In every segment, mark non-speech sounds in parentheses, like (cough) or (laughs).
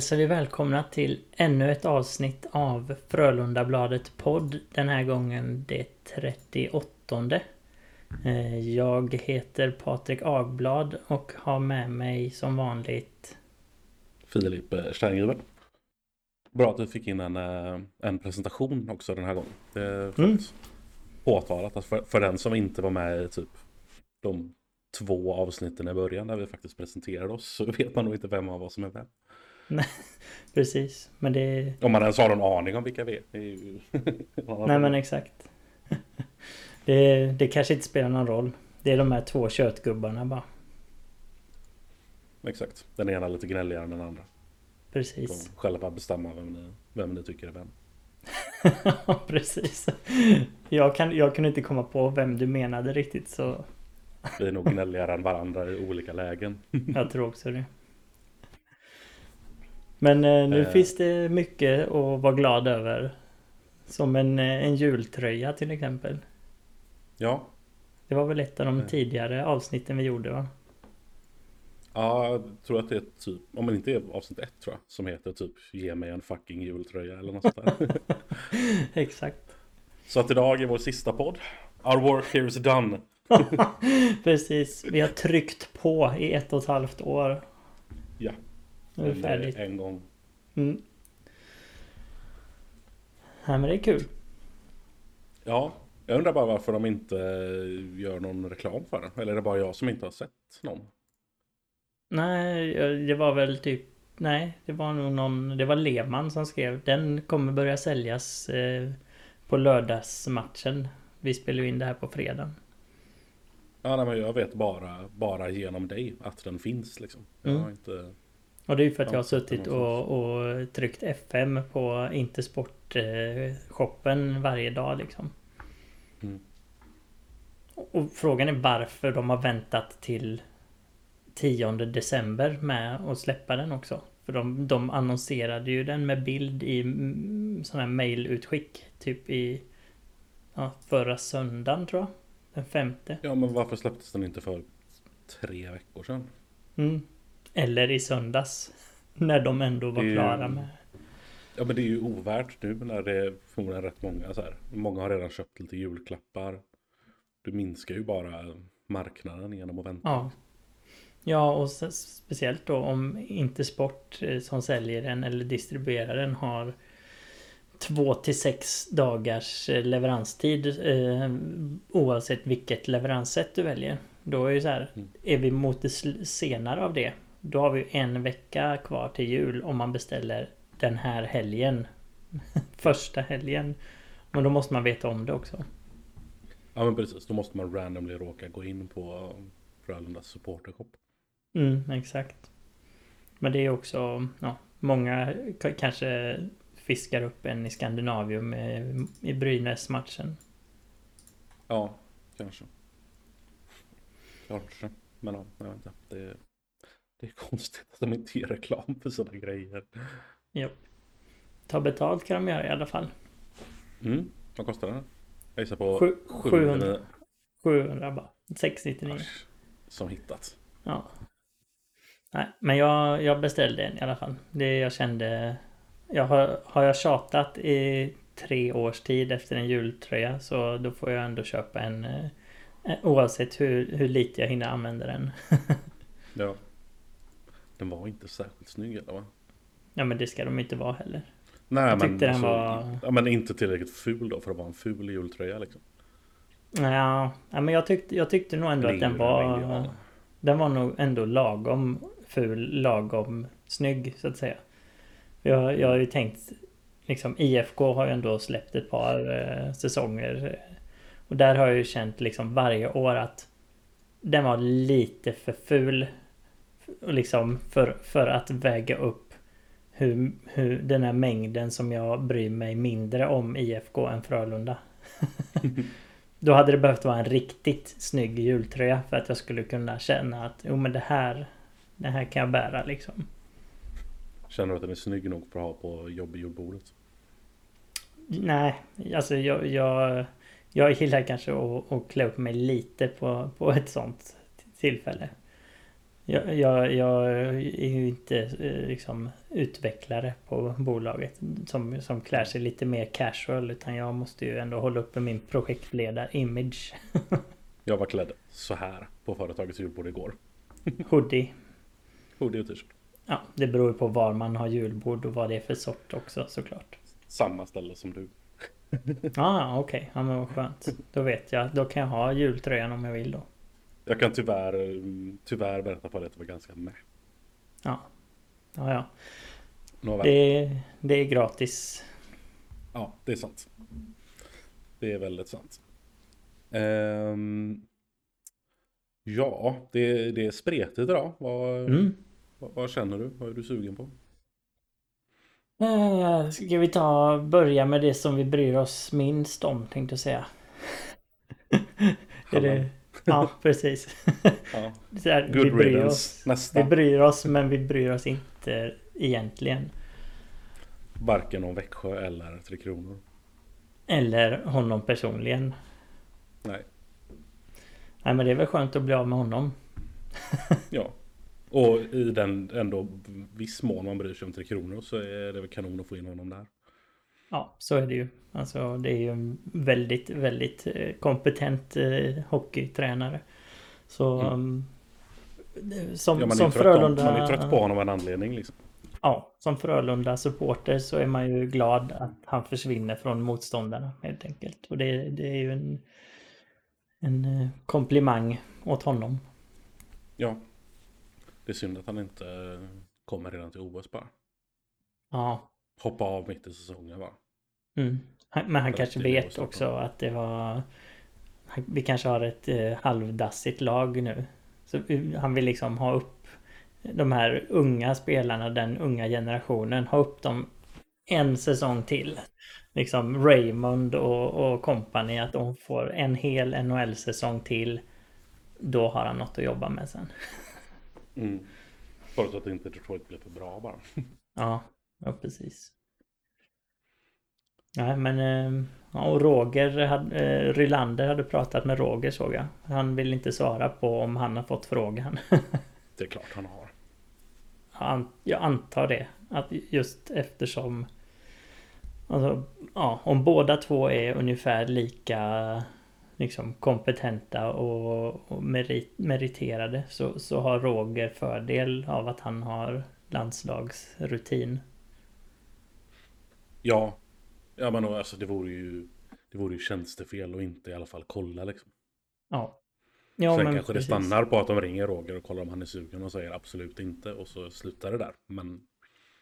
hälsar vi välkomna till ännu ett avsnitt av Frölundabladet podd. Den här gången det 38. Eh, jag heter Patrik Agblad och har med mig som vanligt Filip eh, Sterngriven. Bra att du fick in en, eh, en presentation också den här gången. Det är mm. påtalat att för, för den som inte var med i typ de två avsnitten i början där vi faktiskt presenterade oss så (laughs) vet man nog inte vem av oss som är vem. Nej, (laughs) precis. Men det... Om man ens har någon aning om vilka vi är. ju... (laughs) Nej men exakt. (laughs) Det, det kanske inte spelar någon roll. Det är de här två köttgubbarna bara. Exakt. Den ena lite gnälligare än den andra. Precis. De själva bestämma vem ni, vem ni tycker är vem. Ja, precis. Jag, kan, jag kunde inte komma på vem du menade riktigt så... Vi är nog gnälligare än varandra i olika lägen. Jag tror också det. Men eh, nu eh. finns det mycket att vara glad över. Som en, eh, en jultröja till exempel. Ja. Det var väl ett av de eh. tidigare avsnitten vi gjorde va? Ja, jag tror att det är typ, om det inte är avsnitt ett tror jag, som heter typ Ge mig en fucking jultröja eller något sånt där. (laughs) Exakt. Så att idag är vår sista podd. Our work here is done. (laughs) Precis, vi har tryckt på i ett och ett halvt år. Ja. Nu är det färdigt. En gång. Mm. Ja, men det är kul. Ja, jag undrar bara varför de inte gör någon reklam för den. Eller är det bara jag som inte har sett någon? Nej, det var väl typ... Nej, det var nog någon... Det var Lehmann som skrev. Den kommer börja säljas eh, på lördagsmatchen. Vi spelar ju in det här på fredag. Ja, nej, men jag vet bara, bara genom dig att den finns liksom. Jag mm. har inte... Och det är ju för att jag har suttit och, och tryckt FM på Intersport-shoppen varje dag liksom. Mm. Och frågan är varför de har väntat till 10 december med att släppa den också. För de, de annonserade ju den med bild i sån här mailutskick. Typ i ja, förra söndagen tror jag. Den femte. Ja men varför släpptes den inte för tre veckor sedan? Mm. Eller i söndags. När de ändå var ju... klara med. Ja men det är ju ovärt nu när det är förmodligen rätt många så här. Många har redan köpt lite julklappar. Du minskar ju bara marknaden genom att vänta. Ja. Ja och speciellt då om inte Sport eh, som säljer den eller distribuerar den har två till sex dagars eh, leveranstid eh, oavsett vilket leveranssätt du väljer. Då är det så här, mm. är vi mot det senare av det då har vi en vecka kvar till jul om man beställer den här helgen. (laughs) Första helgen. Men då måste man veta om det också. Ja men precis, då måste man randomly råka gå in på Frölundas supportershop. Mm, exakt. Men det är också, ja, många kanske fiskar upp en i Skandinavium i Brynäs-matchen. Ja, kanske. Kanske. Men ja, jag vet inte. Det, det är konstigt att de inte ger reklam för sådana grejer. Ja. Ta betalt kan de göra i alla fall. Mm, vad kostar den? Jag gissar på 700. 700 bara. 699. Som hittat. Ja. Nej, men jag, jag beställde en i alla fall. Det jag kände... Jag har, har jag tjatat i tre års tid efter en jultröja så då får jag ändå köpa en eh, oavsett hur, hur lite jag hinner använda den. (laughs) ja. Den var inte särskilt snygg eller va? Ja men det ska de inte vara heller. Nej jag men, den alltså, var... ja, men inte tillräckligt ful då för att vara en ful jultröja liksom. Ja, ja men jag tyckte, jag tyckte nog ändå att den var... Den var nog ändå lagom ful, lagom snygg så att säga. Jag, jag har ju tänkt liksom IFK har ju ändå släppt ett par eh, säsonger. Och där har jag ju känt liksom varje år att den var lite för ful liksom för, för att väga upp hur, hur den här mängden som jag bryr mig mindre om IFK än Frölunda. (laughs) Då hade det behövt vara en riktigt snygg jultröja för att jag skulle kunna känna att jo men det här Det här kan jag bära liksom. Känner du att den är snygg nog för att ha på jobbjordbordet? Nej, alltså jag, jag, jag gillar kanske att, att klä upp mig lite på, på ett sånt tillfälle. Jag, jag, jag är ju inte eh, liksom utvecklare på bolaget som, som klär sig lite mer casual utan jag måste ju ändå hålla uppe min projektledar-image. (laughs) jag var klädd så här på företagets julbord igår. Hoodie. Hoodie och t-shirt. Ja, det beror ju på var man har julbord och vad det är för sort också såklart. Samma ställe som du. ah, okej. Okay. Ja, men vad skönt. Då vet jag. Då kan jag ha jultröjan om jag vill då. Jag kan tyvärr, tyvärr berätta för dig att det var ganska med. Ja. Ja, ja. Det, det är gratis. Ja, det är sant. Det är väldigt sant. Um, ja, det, det är spretigt idag. Vad, mm. vad, vad, känner du? Vad är du sugen på? Uh, ska vi ta börja med det som vi bryr oss minst om tänkte jag säga. (laughs) är det, Ja, (laughs) precis. Ja. Här, Good vi bryr oss, Nästa. Vi bryr oss men vi bryr oss inte egentligen. Varken om Växjö eller Tre Kronor. Eller honom personligen. Nej. Nej men det är väl skönt att bli av med honom. (laughs) ja. Och i den ändå viss mån man bryr sig om Tre Kronor så är det väl kanon att få in honom där. Ja, så är det ju. Alltså det är ju en väldigt, väldigt eh, kompetent eh, hockeytränare. Så... Mm. Um, som, ja, man, som Frölunda... man är trött på honom av en anledning liksom. Ja, som Frölunda-supporter så är man ju glad att han försvinner från motståndarna helt enkelt. Och det, det är ju en, en eh, komplimang åt honom. Ja. Det är synd att han inte kommer redan till OS bara. Ja, hoppa av mitt i säsongen va? Mm. Men han kanske vet också att det var... Vi kanske har ett eh, halvdassigt lag nu. Så han vill liksom ha upp de här unga spelarna, den unga generationen, ha upp dem en säsong till. Liksom Raymond och, och company, att de får en hel NHL-säsong till. Då har han något att jobba med sen. Mm. Förutsatt att inte Detroit blir för bra bara. Ja, Ja, precis. Nej, men... Eh, ja, och Roger, hade, eh, Rylander hade pratat med Roger såg jag. Han vill inte svara på om han har fått frågan. (laughs) det är klart han har. Jag antar det. Att just eftersom... Alltså, ja, om båda två är ungefär lika liksom kompetenta och, och merit, meriterade så, så har Roger fördel av att han har landslagsrutin. Ja. Ja men alltså det vore ju Det vore ju tjänstefel och inte i alla fall kolla liksom. Ja. ja Sen kanske precis. det stannar på att de ringer Roger och kollar om han är sugen och säger absolut inte och så slutar det där. Men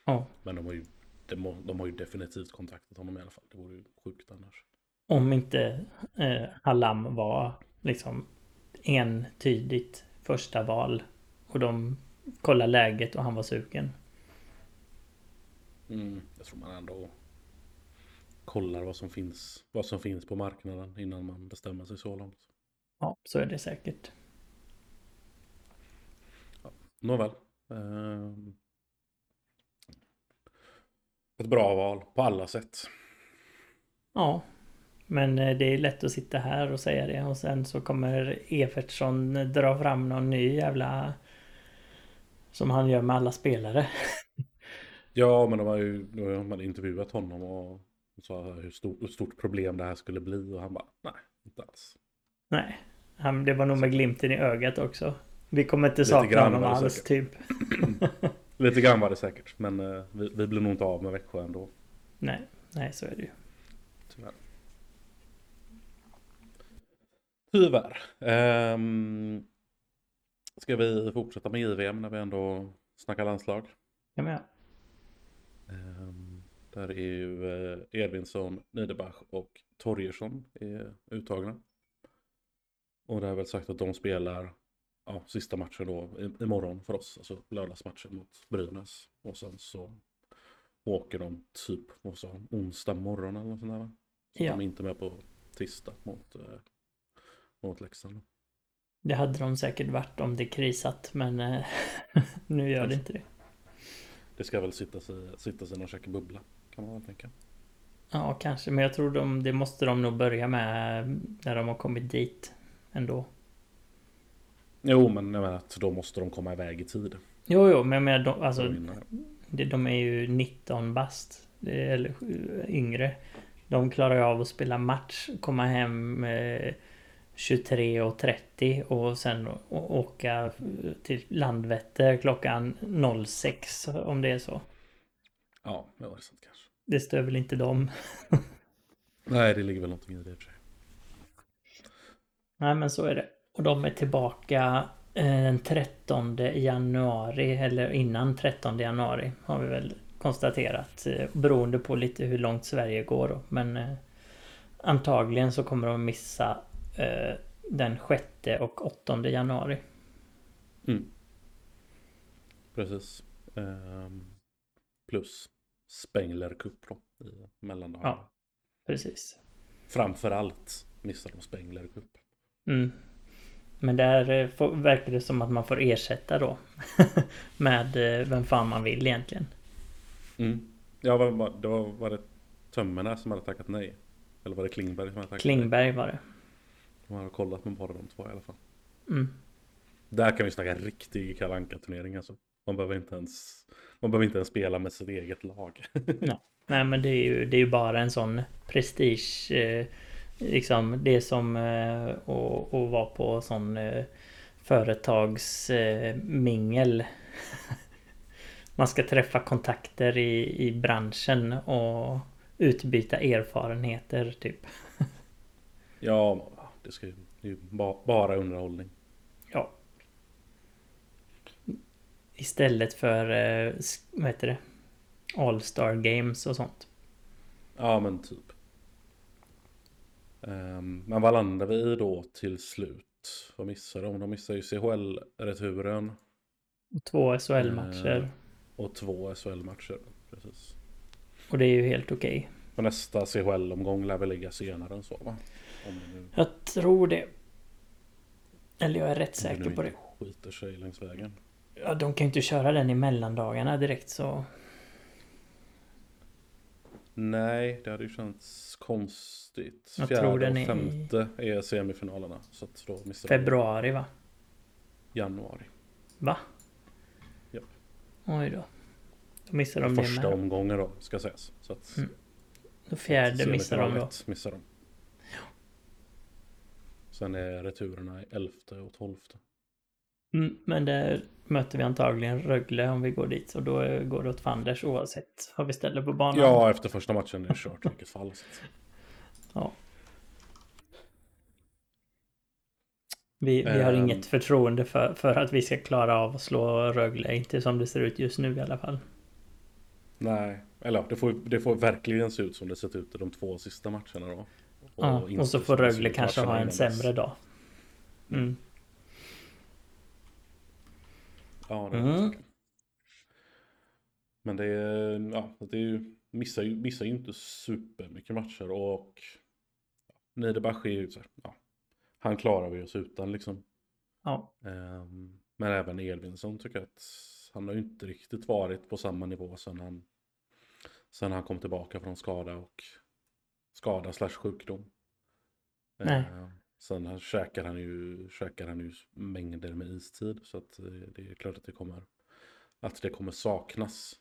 Ja. Men de har ju de, de har ju definitivt kontaktat honom i alla fall. Det vore ju sjukt annars. Om inte eh, Hallam var liksom entydigt första val och de kollar läget och han var sugen. Mm, jag tror man ändå kollar vad som finns, vad som finns på marknaden innan man bestämmer sig så långt. Ja, så är det säkert. Ja, nåväl. Ehm. Ett bra val på alla sätt. Ja, men eh, det är lätt att sitta här och säga det och sen så kommer Evertsson dra fram någon ny jävla som han gör med alla spelare. (laughs) Ja, men de har ju de har intervjuat honom och sa hur stort, hur stort problem det här skulle bli och han bara nej, inte alls. Nej, han, det var nog med glimten i ögat också. Vi kommer inte sakna honom alls typ. (clears throat) Lite grann var det säkert, men uh, vi, vi blir nog inte av med Växjö ändå. Nej, nej så är det ju. Tyvärr. Tyvärr. Um, ska vi fortsätta med JVM när vi ändå snackar landslag? Ja, men ja. Um, där är ju eh, Edvinsson, Niederbach och Torgersson är uttagna. Och det har väl sagt att de spelar ja, sista matchen då imorgon för oss, alltså lördagsmatchen mot Brynäs. Och sen så åker de typ vad sa, onsdag morgon eller något sånt där. Så ja. de är inte med på tisdag mot, eh, mot Leksand. Det hade de säkert varit om det krisat men eh, (laughs) nu gör det inte det. Det ska väl sitta sig, sitta sig någon käke bubbla kan man väl tänka. Ja, kanske. Men jag tror de, det måste de nog börja med när de har kommit dit ändå. Jo, men jag menar att då måste de komma iväg i tid. Jo, jo, men jag menar, de, alltså, de, de är ju 19 bast. Eller yngre. De klarar ju av att spela match, komma hem eh, 23.30 och sen åka till Landvetter klockan 06 om det är så. Ja, det var sant kanske. Det stör väl inte dem? (laughs) Nej, det ligger väl någonting i det för sig. Nej, men så är det. Och de är tillbaka eh, den 13 januari, eller innan 13 januari har vi väl konstaterat. Eh, beroende på lite hur långt Sverige går då. Men eh, antagligen så kommer de missa den 6 och 8 januari. Mm. Precis. Um, plus Spengler Cup då i mellandagarna. Ja, precis. Framförallt missar de Spengler Cup. Mm. Men där eh, får, verkar det som att man får ersätta då. (laughs) med eh, vem fan man vill egentligen. Mm. Ja, var, det var, var det Tömmerna som hade tackat nej? Eller var det Klingberg som hade tackat Klingberg nej? var det. De har kollat med bara de två i alla fall. Mm. Där kan vi snacka riktig kalanka turnering alltså. Man behöver inte ens, man behöver inte ens spela med sitt eget lag. (laughs) ja. Nej men det är ju, det är ju bara en sån prestige eh, liksom det som eh, att vara på sån eh, företagsmingel. (laughs) Man ska träffa kontakter i, i branschen och utbyta erfarenheter typ. (laughs) Ja, det ska ju bara underhållning. Ja. Istället för, eh, vad heter det? All-star games och sånt. Ja men typ. Um, men vad landar vi i då till slut? Vad missar de? De missar ju CHL-returen. Och två SHL-matcher. Uh, och två SHL-matcher, precis. Och det är ju helt okej. Okay. Och nästa CHL-omgång lär väl ligga senare än så va? Nu... Jag tror det. Eller jag är rätt säker på det. skiter sig längs vägen. Ja, de kan ju inte köra den i mellandagarna direkt så. Nej, det hade ju känts konstigt. Jag Fjärde tror den och femte är, är semifinalerna. Så att då missar Februari va? Januari. Va? Japp. Oj då. Då missar de Första med. omgången då, ska sägas. Så att, mm. Då fjärde missar de då. Missar de. Ja. Sen är returerna 11 och 12. Mm, men där möter vi antagligen Rögle om vi går dit. Och då går det åt fanders oavsett vad vi ställer på banan. Ja, efter första matchen är det kört i (laughs) vilket fall. ja. Vi, vi har um, inget förtroende för, för att vi ska klara av att slå Rögle. Inte som det ser ut just nu i alla fall. Nej, eller det får, det får verkligen se ut som det sett ut i de två sista matcherna då. Och, ja, och så får Rögle kanske ha en sämre dag. Mm. Ja, det mm. Men det är, ja, det är missar ju, missar ju inte supermycket matcher och Niederbach är ju så här, ja, han klarar vi oss utan liksom. Ja. Um, men även Edvinsson tycker jag att han har ju inte riktigt varit på samma nivå sen han, sen han kom tillbaka från skada och skada slash sjukdom. Nej. Uh, Sen käkar han ju, käkar han ju mängder med istid. Så att det är klart att det kommer, att det kommer saknas.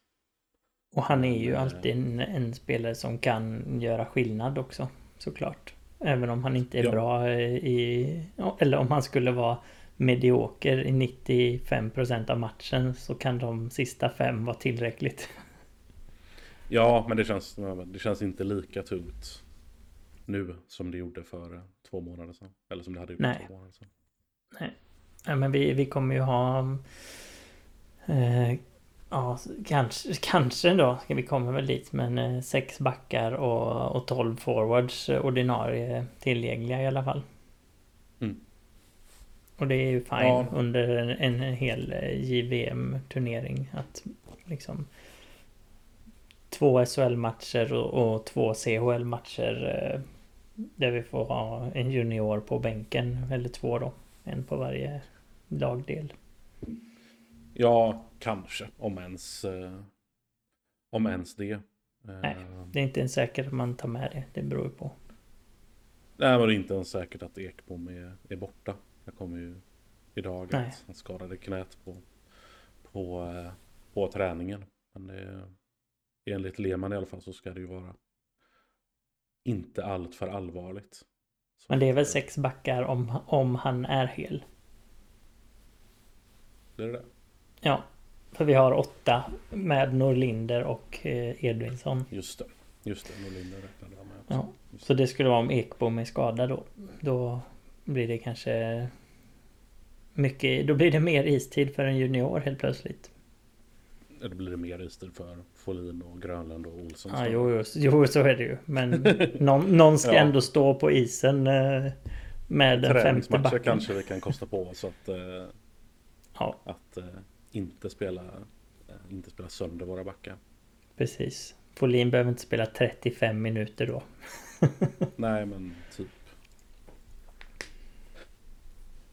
Och han är ju alltid en, en spelare som kan göra skillnad också. Såklart. Även om han inte är ja. bra i... Eller om han skulle vara medioker i 95% av matchen så kan de sista fem vara tillräckligt. Ja, men det känns, det känns inte lika tungt nu som det gjorde för två månader sedan. Eller som det hade gjort Nej. två månader sedan. Nej. Ja, men vi, vi kommer ju ha... Eh, ja, kanske, kanske då. Vi kommer väl dit. Men eh, sex backar och, och 12 forwards ordinarie tillgängliga i alla fall. Mm. Och det är ju fine ja. under en, en hel eh, JVM-turnering. Att liksom två SHL-matcher och, och, två CHL-matcher eh, där vi får ha en junior på bänken, eller två då. En på varje lagdel. Ja, kanske. Om ens, eh, om ens det. Nej, eh, det är inte ens säkert att man tar med det. Det beror ju på. Nej, men det är inte ens säkert att Ekbom är, är borta. Jag kommer ju idag Nej. att han skadade knät på, på, eh, på träningen. Men det, enligt Lehmann i alla fall så ska det ju vara inte allt för allvarligt. Så Men det är väl sex backar om, om han är hel? Det är det? Ja. För vi har åtta med Norlinder och eh, Edvinsson. Just det. Just det, Norlinder räknade jag med. Ja. Så det skulle vara om Ekbom är skadad då. Då blir det kanske mycket, då blir det mer istid för en junior helt plötsligt. Eller blir det mer istid för Folin och Grönlund och Olsson? Ja, jo, jo, jo, så är det ju. Men någon, någon ska (laughs) ja. ändå stå på isen eh, med den femte backen. kanske vi kan kosta på oss att, eh, ja. att eh, inte, spela, inte spela sönder våra backar. Precis. Folin behöver inte spela 35 minuter då. (laughs) Nej, men typ.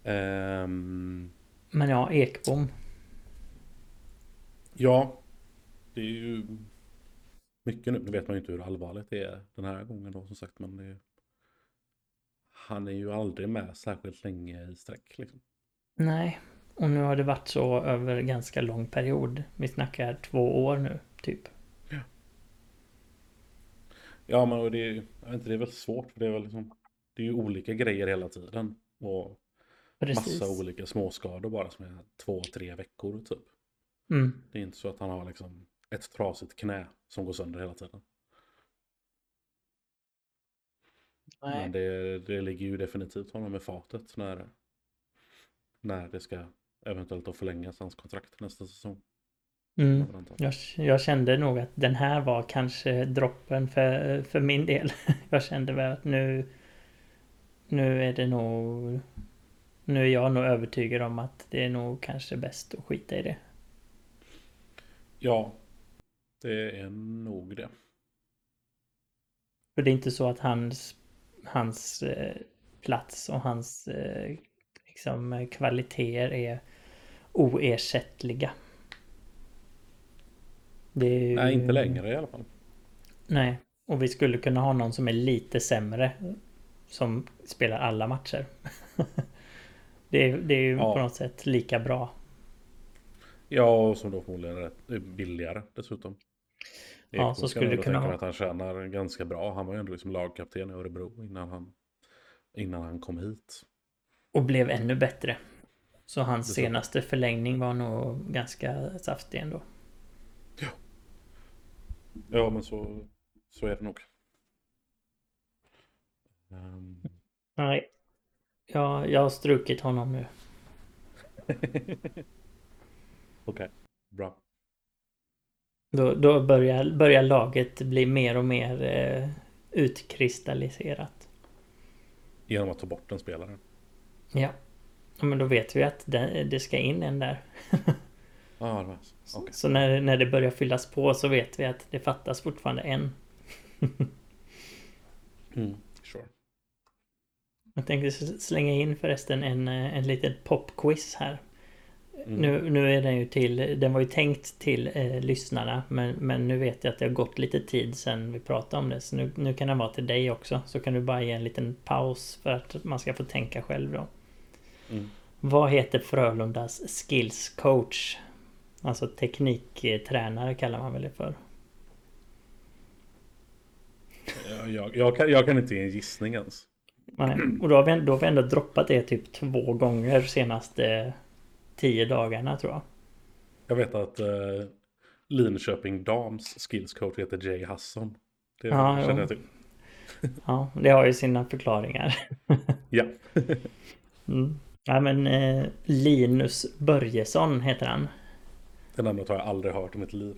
Um, men ja, Ekbom. Ja, det är ju mycket nu. Nu vet man ju inte hur allvarligt det är den här gången då som sagt. Men är, han är ju aldrig med särskilt länge i sträck liksom. Nej, och nu har det varit så över ganska lång period. Vi snackar två år nu, typ. Ja. Ja, men det är, jag vet inte, det är väl svårt. För det är väl liksom, det är ju olika grejer hela tiden. Och Precis. massa olika småskador bara som är två, tre veckor typ. Mm. Det är inte så att han har liksom ett trasigt knä som går sönder hela tiden. Nej. Men det, det ligger ju definitivt honom i fatet när, när det ska eventuellt förlängas hans kontrakt nästa säsong. Mm. Jag, jag, kände nog att den här var kanske droppen för, för min del. (laughs) Jag kände väl att nu Nu är det nog Nu är jag nog övertygad om att det är nog kanske bäst att skita i det. Ja, det är nog det. För det är inte så att hans, hans eh, plats och hans eh, liksom, kvaliteter är oersättliga. Ju... Nej, inte längre i alla fall. Nej, och vi skulle kunna ha någon som är lite sämre. Som spelar alla matcher. (laughs) det, är, det är ju ja. på något sätt lika bra. Ja, och som då förmodligen är billigare dessutom. Ja, så skulle det kunna ha. att han tjänar ganska bra. Han var ju ändå liksom lagkapten i Örebro innan han, innan han kom hit. Och blev ännu bättre. Så hans senaste förlängning var nog ganska saftig ändå. Ja. Ja, men så, så är det nog. Um... Nej. Ja, jag har strukit honom nu. (laughs) Okej, okay. bra. Då, då börjar, börjar laget bli mer och mer eh, utkristalliserat. Genom att ta bort en spelare? Ja. men då vet vi att det, det ska in en där. (laughs) ah, okay. Så när, när det börjar fyllas på så vet vi att det fattas fortfarande en. (laughs) mm, sure. Jag tänkte slänga in förresten en, eh, en liten popquiz här. Mm. Nu, nu är den ju till, den var ju tänkt till eh, lyssnarna men, men nu vet jag att det har gått lite tid sedan vi pratade om det. Så nu, nu kan den vara till dig också. Så kan du bara ge en liten paus för att man ska få tänka själv då. Mm. Vad heter Frölundas skills coach? Alltså tekniktränare kallar man väl det för. Jag, jag, jag, kan, jag kan inte ge en gissning ens. Nej, och då har, vi, då har vi ändå droppat det typ två gånger senaste tio dagarna tror jag. Jag vet att uh, Linköping Dams skillscoach heter Jay Hasson. Det ja, känner jag till. (laughs) ja, det har ju sina förklaringar. ja. (laughs) mm. Ja men eh, Linus Börjesson heter han. Det namnet har jag aldrig hört i mitt liv.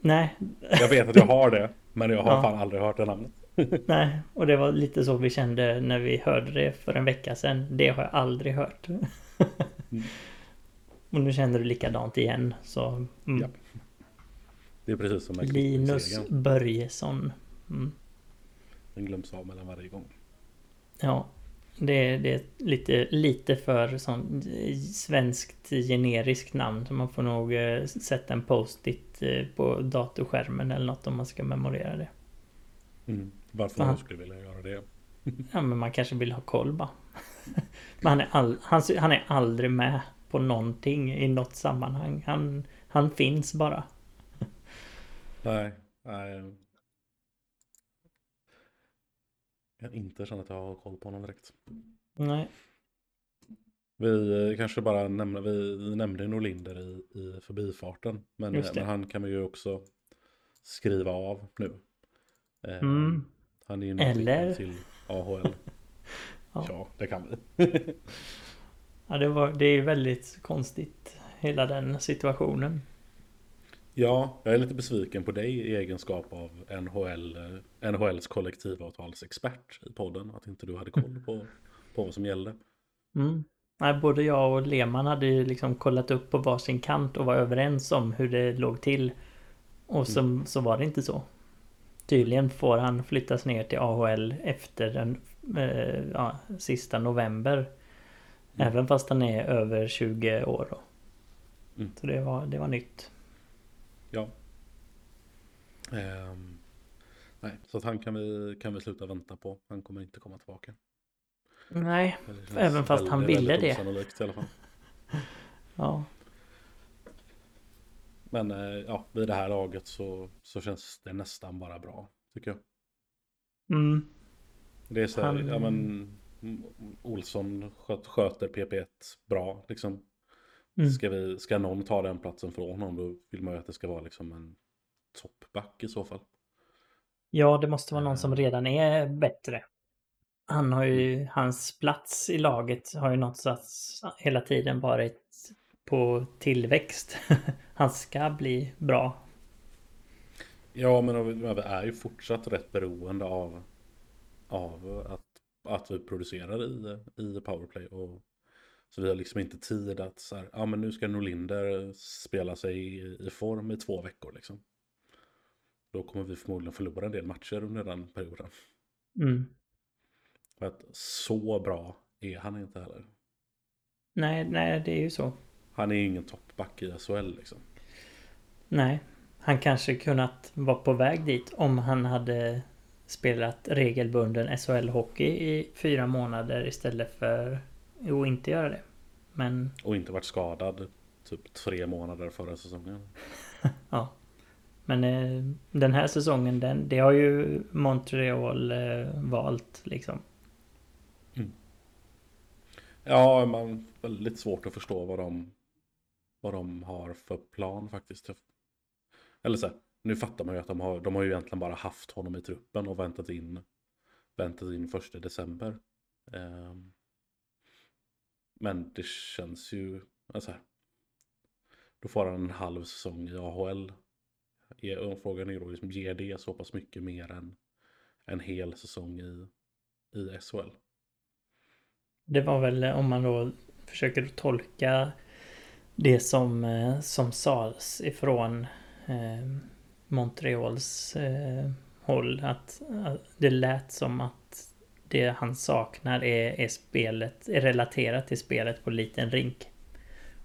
Nej. Jag vet att jag har det, men jag har (laughs) ja. fan aldrig hört det namnet. Nej, och det var lite så vi kände när vi hörde det för en vecka sedan. Det har jag aldrig hört. Och nu känner du likadant igen. Så, mm. ja. Det är precis som Linus Börjesson. Mm. Den glöms av mellan varje gång. Ja. Det, det är lite, lite för sån svenskt generiskt namn. Så man får nog eh, sätta en post-it eh, på datorskärmen eller något om man ska memorera det. Mm. Varför man skulle vilja göra det? ja men man kanske vill ha koll bara. (laughs) Men han är, all, han, han är aldrig med på någonting i något sammanhang. Han, han finns bara. Nej, nej. Jag kan inte känna att jag har koll på honom direkt. Nej. Vi eh, kanske bara nämner, vi, nämnde Norlinder i, i förbifarten. Men, men han kan vi ju också skriva av nu. Eh, mm. Han är ju Eller... till AHL. (laughs) ja. ja, det kan vi. (laughs) ja, det, var, det är väldigt konstigt, hela den situationen. Ja, jag är lite besviken på dig i egenskap av NHL, eh, NHLs kollektivavtalsexpert i podden. Att inte du hade koll på, på vad som gällde. Mm. Nej, både jag och Lehmann hade ju liksom kollat upp på varsin kant och var överens om hur det låg till. Och så, mm. så var det inte så. Tydligen får han flyttas ner till AHL efter den eh, ja, sista november. Mm. Även fast han är över 20 år då. Mm. Så det var, det var nytt. Ja. Um, nej, så att han kan vi, kan vi sluta vänta på. Han kommer inte komma tillbaka. Nej, även fast väldigt, han ville det. I alla fall. (laughs) ja. Men eh, ja, vid det här laget så, så känns det nästan bara bra, tycker jag. Mm. Det är så här, han... ja men Olsson sköt, sköter PP1 bra liksom. Mm. Ska, vi, ska någon ta den platsen från honom då vill man ju att det ska vara liksom en toppback i så fall. Ja, det måste vara någon som eh. redan är bättre. Han har ju, mm. hans plats i laget har ju någonstans hela tiden varit på tillväxt. (laughs) Han ska bli bra. Ja, men vi är ju fortsatt rätt beroende av, av att, att vi producerar i, i powerplay. Och, så vi har liksom inte tid att så här, ja men nu ska Norlinder spela sig i, i form i två veckor liksom. Då kommer vi förmodligen förlora en del matcher under den perioden. Mm. För att så bra är han inte heller. Nej, nej det är ju så. Han är ingen toppback i SHL liksom. Nej, han kanske kunnat vara på väg dit om han hade spelat regelbunden SHL-hockey i fyra månader istället för att inte göra det. Men... Och inte varit skadad typ tre månader förra säsongen. (laughs) ja. Men eh, den här säsongen, den, det har ju Montreal eh, valt liksom. Mm. Ja, man väldigt svårt att förstå vad de vad de har för plan faktiskt. Eller så här, nu fattar man ju att de har, de har ju egentligen bara haft honom i truppen och väntat in, väntat in första december. Um, men det känns ju, alltså här, då får han en halv säsong i AHL. Frågan är då, liksom, ger det så pass mycket mer än en hel säsong i, i SHL? Det var väl eh, om man då försöker tolka det som, eh, som sades ifrån eh, Montreals eh, håll. Att, att, det lät som att det han saknar är, är spelet, är relaterat till spelet på liten rink.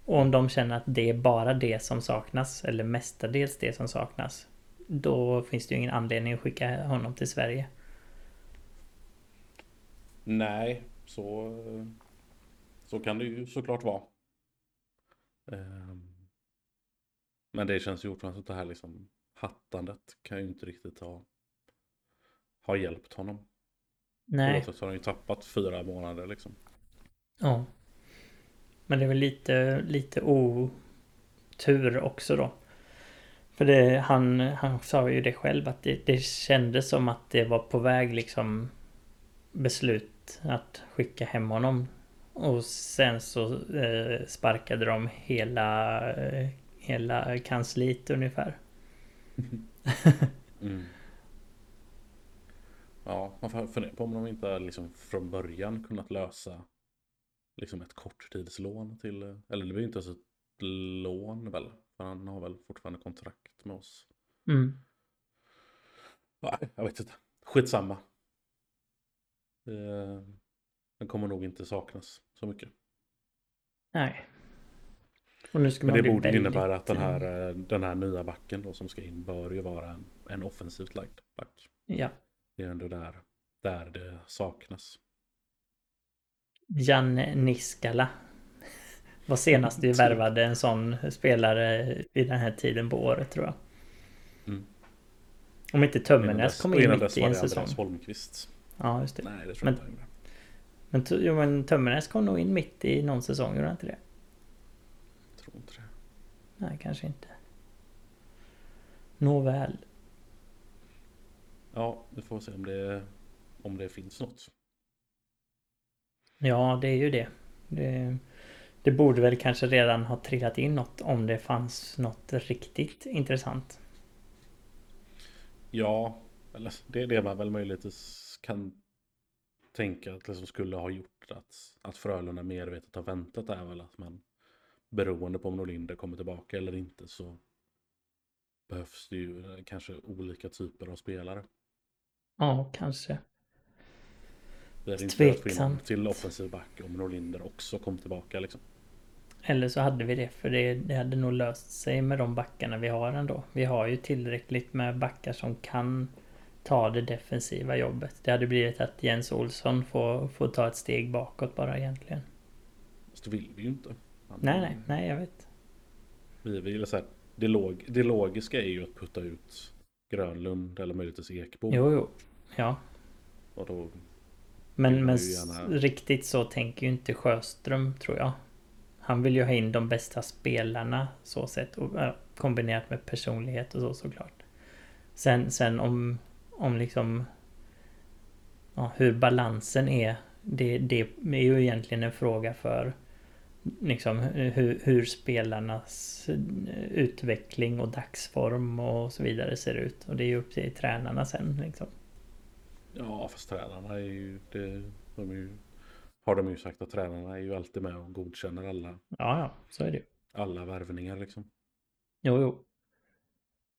Och om de känner att det är bara det som saknas, eller mestadels det som saknas, då finns det ju ingen anledning att skicka honom till Sverige. Nej, så, så kan det ju såklart vara. Ehm, men det känns ju fortfarande så det här liksom hattandet kan ju inte riktigt ha, ha hjälpt honom. Nej. Oavsett så har han ju tappat fyra månader liksom. Ja. Men det är väl lite, lite otur också då. För det, han, han sa ju det själv att det, det kändes som att det var på väg liksom beslut att skicka hem honom och sen så eh, sparkade de hela, eh, hela kansliet ungefär. (laughs) mm. Ja, man får fundera på om de inte liksom från början kunnat lösa liksom ett korttidslån till, eller det blir inte ens ett lån väl? För han har väl fortfarande kontrakt med oss. Mm. Nej, jag vet inte. Skitsamma. Eh, den kommer nog inte saknas så mycket. Nej. Men det borde innebära att den här, eh, den här nya backen då som ska in bör ju vara en, en offensivt lagd back. Ja. Det är ändå där, där det saknas. Jan Niskala. Var senast vi värvade en sån spelare i den här tiden på året tror jag. Mm. Om inte Tömmernes kom in mitt i en säsong. Holmqvist. Ja, just det. Nej, det tror men, jag inte. Men, jo, men Tömmernes kom nog in mitt i någon säsong, gjorde han inte det? Tror inte det. Nej, kanske inte. Nåväl. Ja, vi får se om det, om det finns något. Ja, det är ju det. det. Det borde väl kanske redan ha trillat in något om det fanns något riktigt intressant. Ja, eller det är det man väl möjligtvis kan tänka att det som skulle ha gjort att, att Frölunda medvetet har väntat är väl att man beroende på om Norlinder kommer tillbaka eller inte så behövs det ju kanske olika typer av spelare. Ja, kanske. Det är Tveksamt. till offensiv back om Norlinder också kom tillbaka liksom. Eller så hade vi det, för det, det hade nog löst sig med de backarna vi har ändå. Vi har ju tillräckligt med backar som kan ta det defensiva jobbet. Det hade blivit att Jens Olsson får, får ta ett steg bakåt bara egentligen. Fast det vill vi ju inte. Nej, nej, nej, jag vet. Vi vill så här, det, log, det logiska är ju att putta ut Grönlund eller möjligtvis Ekbo. Jo, jo. Ja. Och då men, men gärna... riktigt så tänker ju inte Sjöström tror jag. Han vill ju ha in de bästa spelarna så sett. Och, äh, kombinerat med personlighet och så såklart. Sen, sen om, om liksom ja, hur balansen är. Det, det är ju egentligen en fråga för liksom hur, hur spelarnas utveckling och dagsform och så vidare ser ut. Och det är ju upp till tränarna sen liksom. Ja, fast tränarna är ju... Det, de är ju har de ju sagt att tränarna är ju alltid med och godkänner alla. Ja, ja, så är det Alla värvningar liksom. Jo, jo.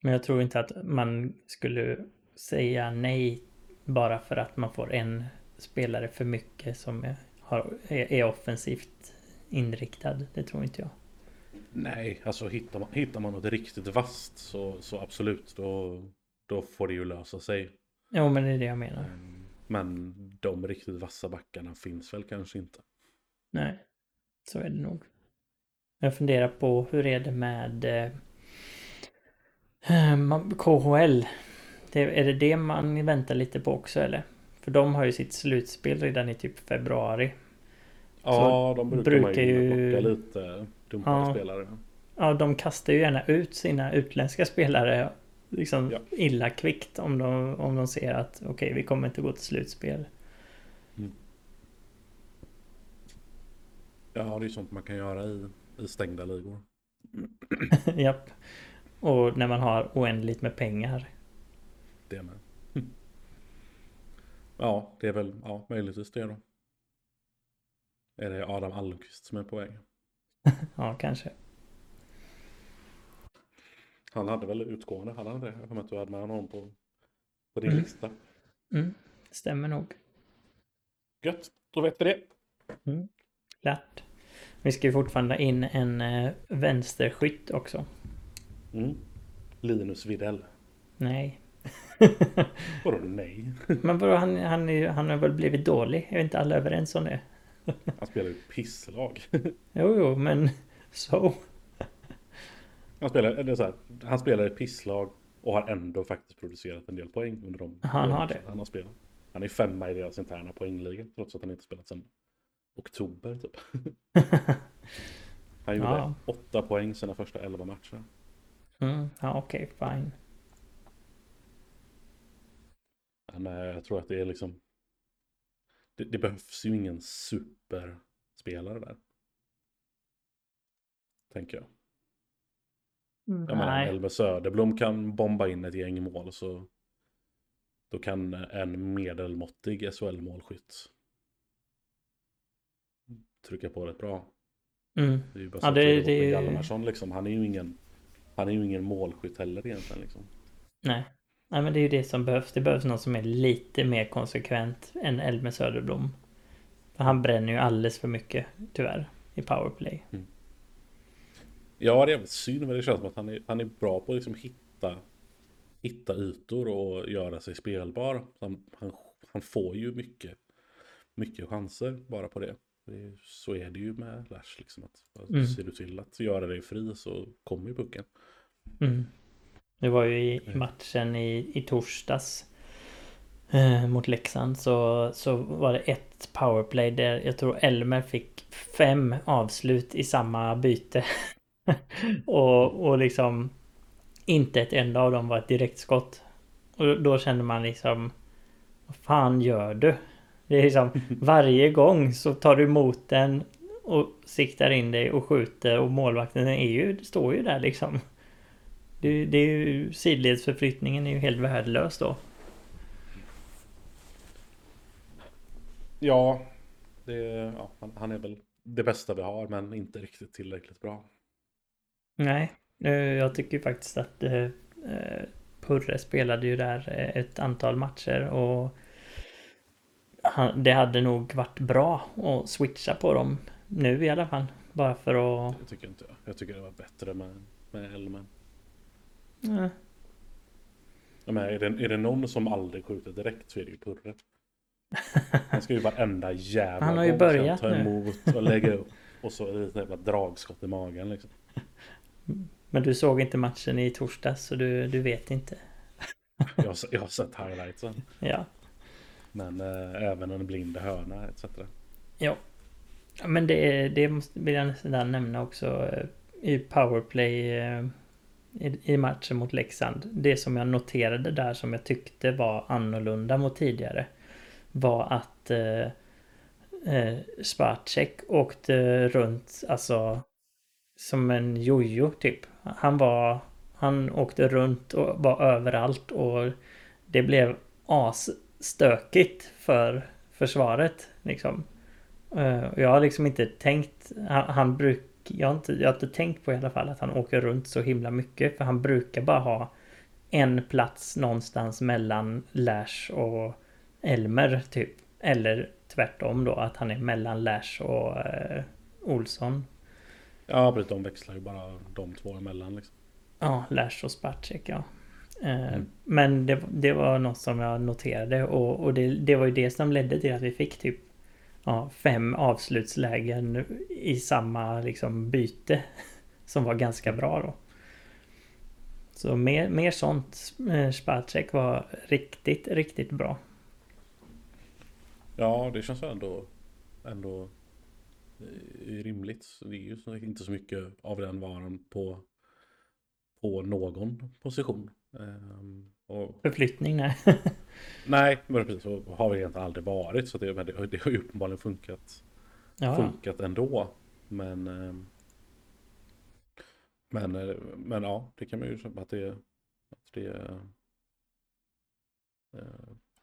Men jag tror inte att man skulle säga nej bara för att man får en spelare för mycket som är, har, är offensivt inriktad. Det tror inte jag. Nej, alltså hittar man, hittar man något riktigt vast så, så absolut, då, då får det ju lösa sig. Jo, men det är det jag menar. Um, men de riktigt vassa backarna finns väl kanske inte. Nej, så är det nog. Jag funderar på hur är det med eh, KHL? Det, är det det man väntar lite på också eller? För de har ju sitt slutspel redan i typ februari. Ja, de brukar, brukar ju plocka lite dumpade ja, spelare. Ja, de kastar ju gärna ut sina utländska spelare liksom ja. illa kvickt om de, om de ser att okej, okay, vi kommer inte gå till slutspel. Mm. Ja, det är sånt man kan göra i, i stängda ligor. (clears throat) Japp. Och när man har oändligt med pengar. Det med. (laughs) Ja, det är väl ja, möjligtvis det då. Är det Adam Almqvist som är på väg? (laughs) ja, kanske. Han hade väl utgående, hade han det? Jag kommer att du hade med honom på, på din mm. lista. Mm, stämmer nog. Gött, då vet vi det. Mm. Lätt. Vi ska ju fortfarande in en eh, vänsterskytt också. Mm. Linus Videll. Nej. vadå nej? (laughs) Men vadå, han, han, är, han har väl blivit dålig? Är inte alla överens om det? Han spelar ju pisslag. jo, jo, men så. Han spelar, eller så här, han spelar ett pisslag och har ändå faktiskt producerat en del poäng under de Han har det? Han har spelat. Han är femma i deras interna poängliga trots att han inte spelat sedan oktober typ. han gjorde ja. åtta poäng sina första elva matcher. Mm, ja, okej, okay, fine. Men eh, jag tror att det är liksom... Det, det behövs ju ingen superspelare där. Tänker jag. Mm, jag menar, Elmer Söderblom kan bomba in ett gäng mål så då kan en medelmåttig SHL-målskytt trycka på rätt bra. Mm. Det är ju bara så ja, det, det, Hjalmarsson liksom. Han är ju ingen han är ju ingen målskytt heller egentligen liksom. Nej. Nej men det är ju det som behövs. Det behövs någon som är lite mer konsekvent än Elmer Söderblom. För han bränner ju alldeles för mycket tyvärr i powerplay. Mm. Ja, det är synd, men det känns som att han är, han är bra på att liksom hitta, hitta ytor och göra sig spelbar. Han, han, han får ju mycket, mycket chanser bara på det. så är det ju med Lash. Liksom, att, mm. Ser du till att göra dig fri så kommer ju pucken. Mm. Det var ju i matchen i, i torsdags eh, mot Leksand så, så var det ett powerplay där jag tror Elmer fick fem avslut i samma byte. (laughs) och, och liksom inte ett enda av dem var ett direktskott. Och då kände man liksom Vad fan gör du? Det är liksom (laughs) varje gång så tar du emot den och siktar in dig och skjuter och målvakten är ju, står ju där liksom. Det, det är ju sidledsförflyttningen är ju helt värdelös då. Ja, det, ja, han är väl det bästa vi har men inte riktigt tillräckligt bra. Nej, jag tycker faktiskt att eh, eh, Purre spelade ju där ett antal matcher och det hade nog varit bra att switcha på dem nu i alla fall. Bara för att... Det tycker inte jag. Jag tycker det var bättre med, med Elmen. Nej. Men är, det, är det någon som aldrig skjuter direkt så är det ju Purre. Han ska ju varenda jävla Han har ju börjat ta emot och lägga upp. Och så är det ett jävla dragskott i magen liksom. Men du såg inte matchen i torsdags så du, du vet inte. jag, har, jag har sett highlightsen. Ja. Men äh, även en blind hörna etc. Ja. Men det, det vill jag nästan nämna också. Eh, I powerplay äh, i, i matchen mot Leksand. Det som jag noterade där som jag tyckte var annorlunda mot tidigare. Var att eh, eh, Spacek åkte runt alltså som en jojo typ. Han var han åkte runt och var överallt och det blev asstökigt för försvaret liksom. Eh, jag har liksom inte tänkt, han, han bruk, jag har, inte, jag har inte tänkt på i alla fall att han åker runt så himla mycket för han brukar bara ha en plats någonstans mellan Lash och Elmer typ. Eller tvärtom då att han är mellan Lash och eh, Olsson. Ja precis, de växlar ju bara de två emellan liksom. Ja, Lash och Spacek ja. Eh, mm. Men det, det, var något som jag noterade och, och det, det, var ju det som ledde till att vi fick typ ja, fem avslutslägen i samma liksom byte. (laughs) Som var ganska bra då. Så mer, mer sånt. Eh, Spacek var riktigt, riktigt bra. Ja, det känns ändå, ändå eh, rimligt. Det är ju inte så mycket av den varan på, på någon position. Um, och... Förflyttning, nej. (laughs) nej, men precis så har vi egentligen aldrig varit. Så det, det, det har ju uppenbarligen funkat, ja. funkat ändå. Men, um, men, eh, men ja, det kan man ju säga att det, att det uh,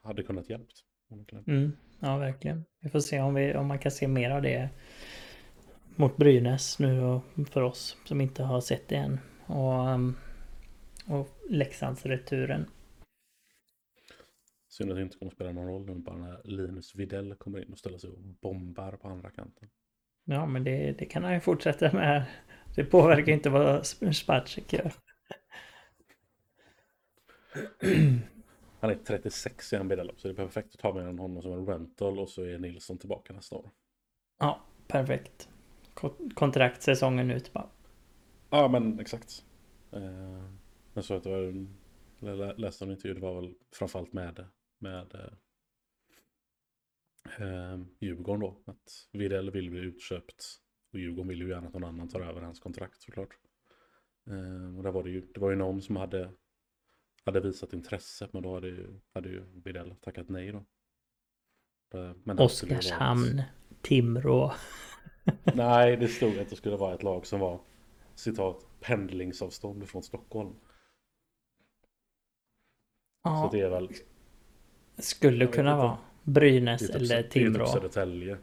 hade kunnat hjälpt. Mm, ja, verkligen. Vi får se om, vi, om man kan se mer av det mot Brynäs nu och för oss som inte har sett det än. Och, um, och Leksandsreturen. Synd att det inte kommer spela någon roll nu bara när Linus Videll kommer in och ställer sig och bombar på andra kanten. Ja, men det, det kan han ju fortsätta med. Det påverkar inte vad Spacek gör. (clears throat) Han är 36 i en Videll, så det är perfekt att ta med honom som en rental och så är Nilsson tillbaka nästa år. Ja, perfekt. Kontraktsäsongen ut bara. Ja, men exakt. Eh, jag såg att det var, jag läste en intervju, det var väl framförallt med, med eh, eh, Djurgården då. Att Widell vill bli utköpt och Djurgården vill ju gärna att någon annan tar över hans kontrakt såklart. Eh, och där var det ju, det var ju någon som hade, hade visat intresse men då hade ju, hade ju Widell tackat nej då. Men Oskarshamn, varit... Timrå. (laughs) Nej, det stod att det skulle vara ett lag som var citat pendlingsavstånd från Stockholm. Ja. Så det är väl... Skulle kunna vara Brynäs typ, eller Timrå. Det är typ Södertälje.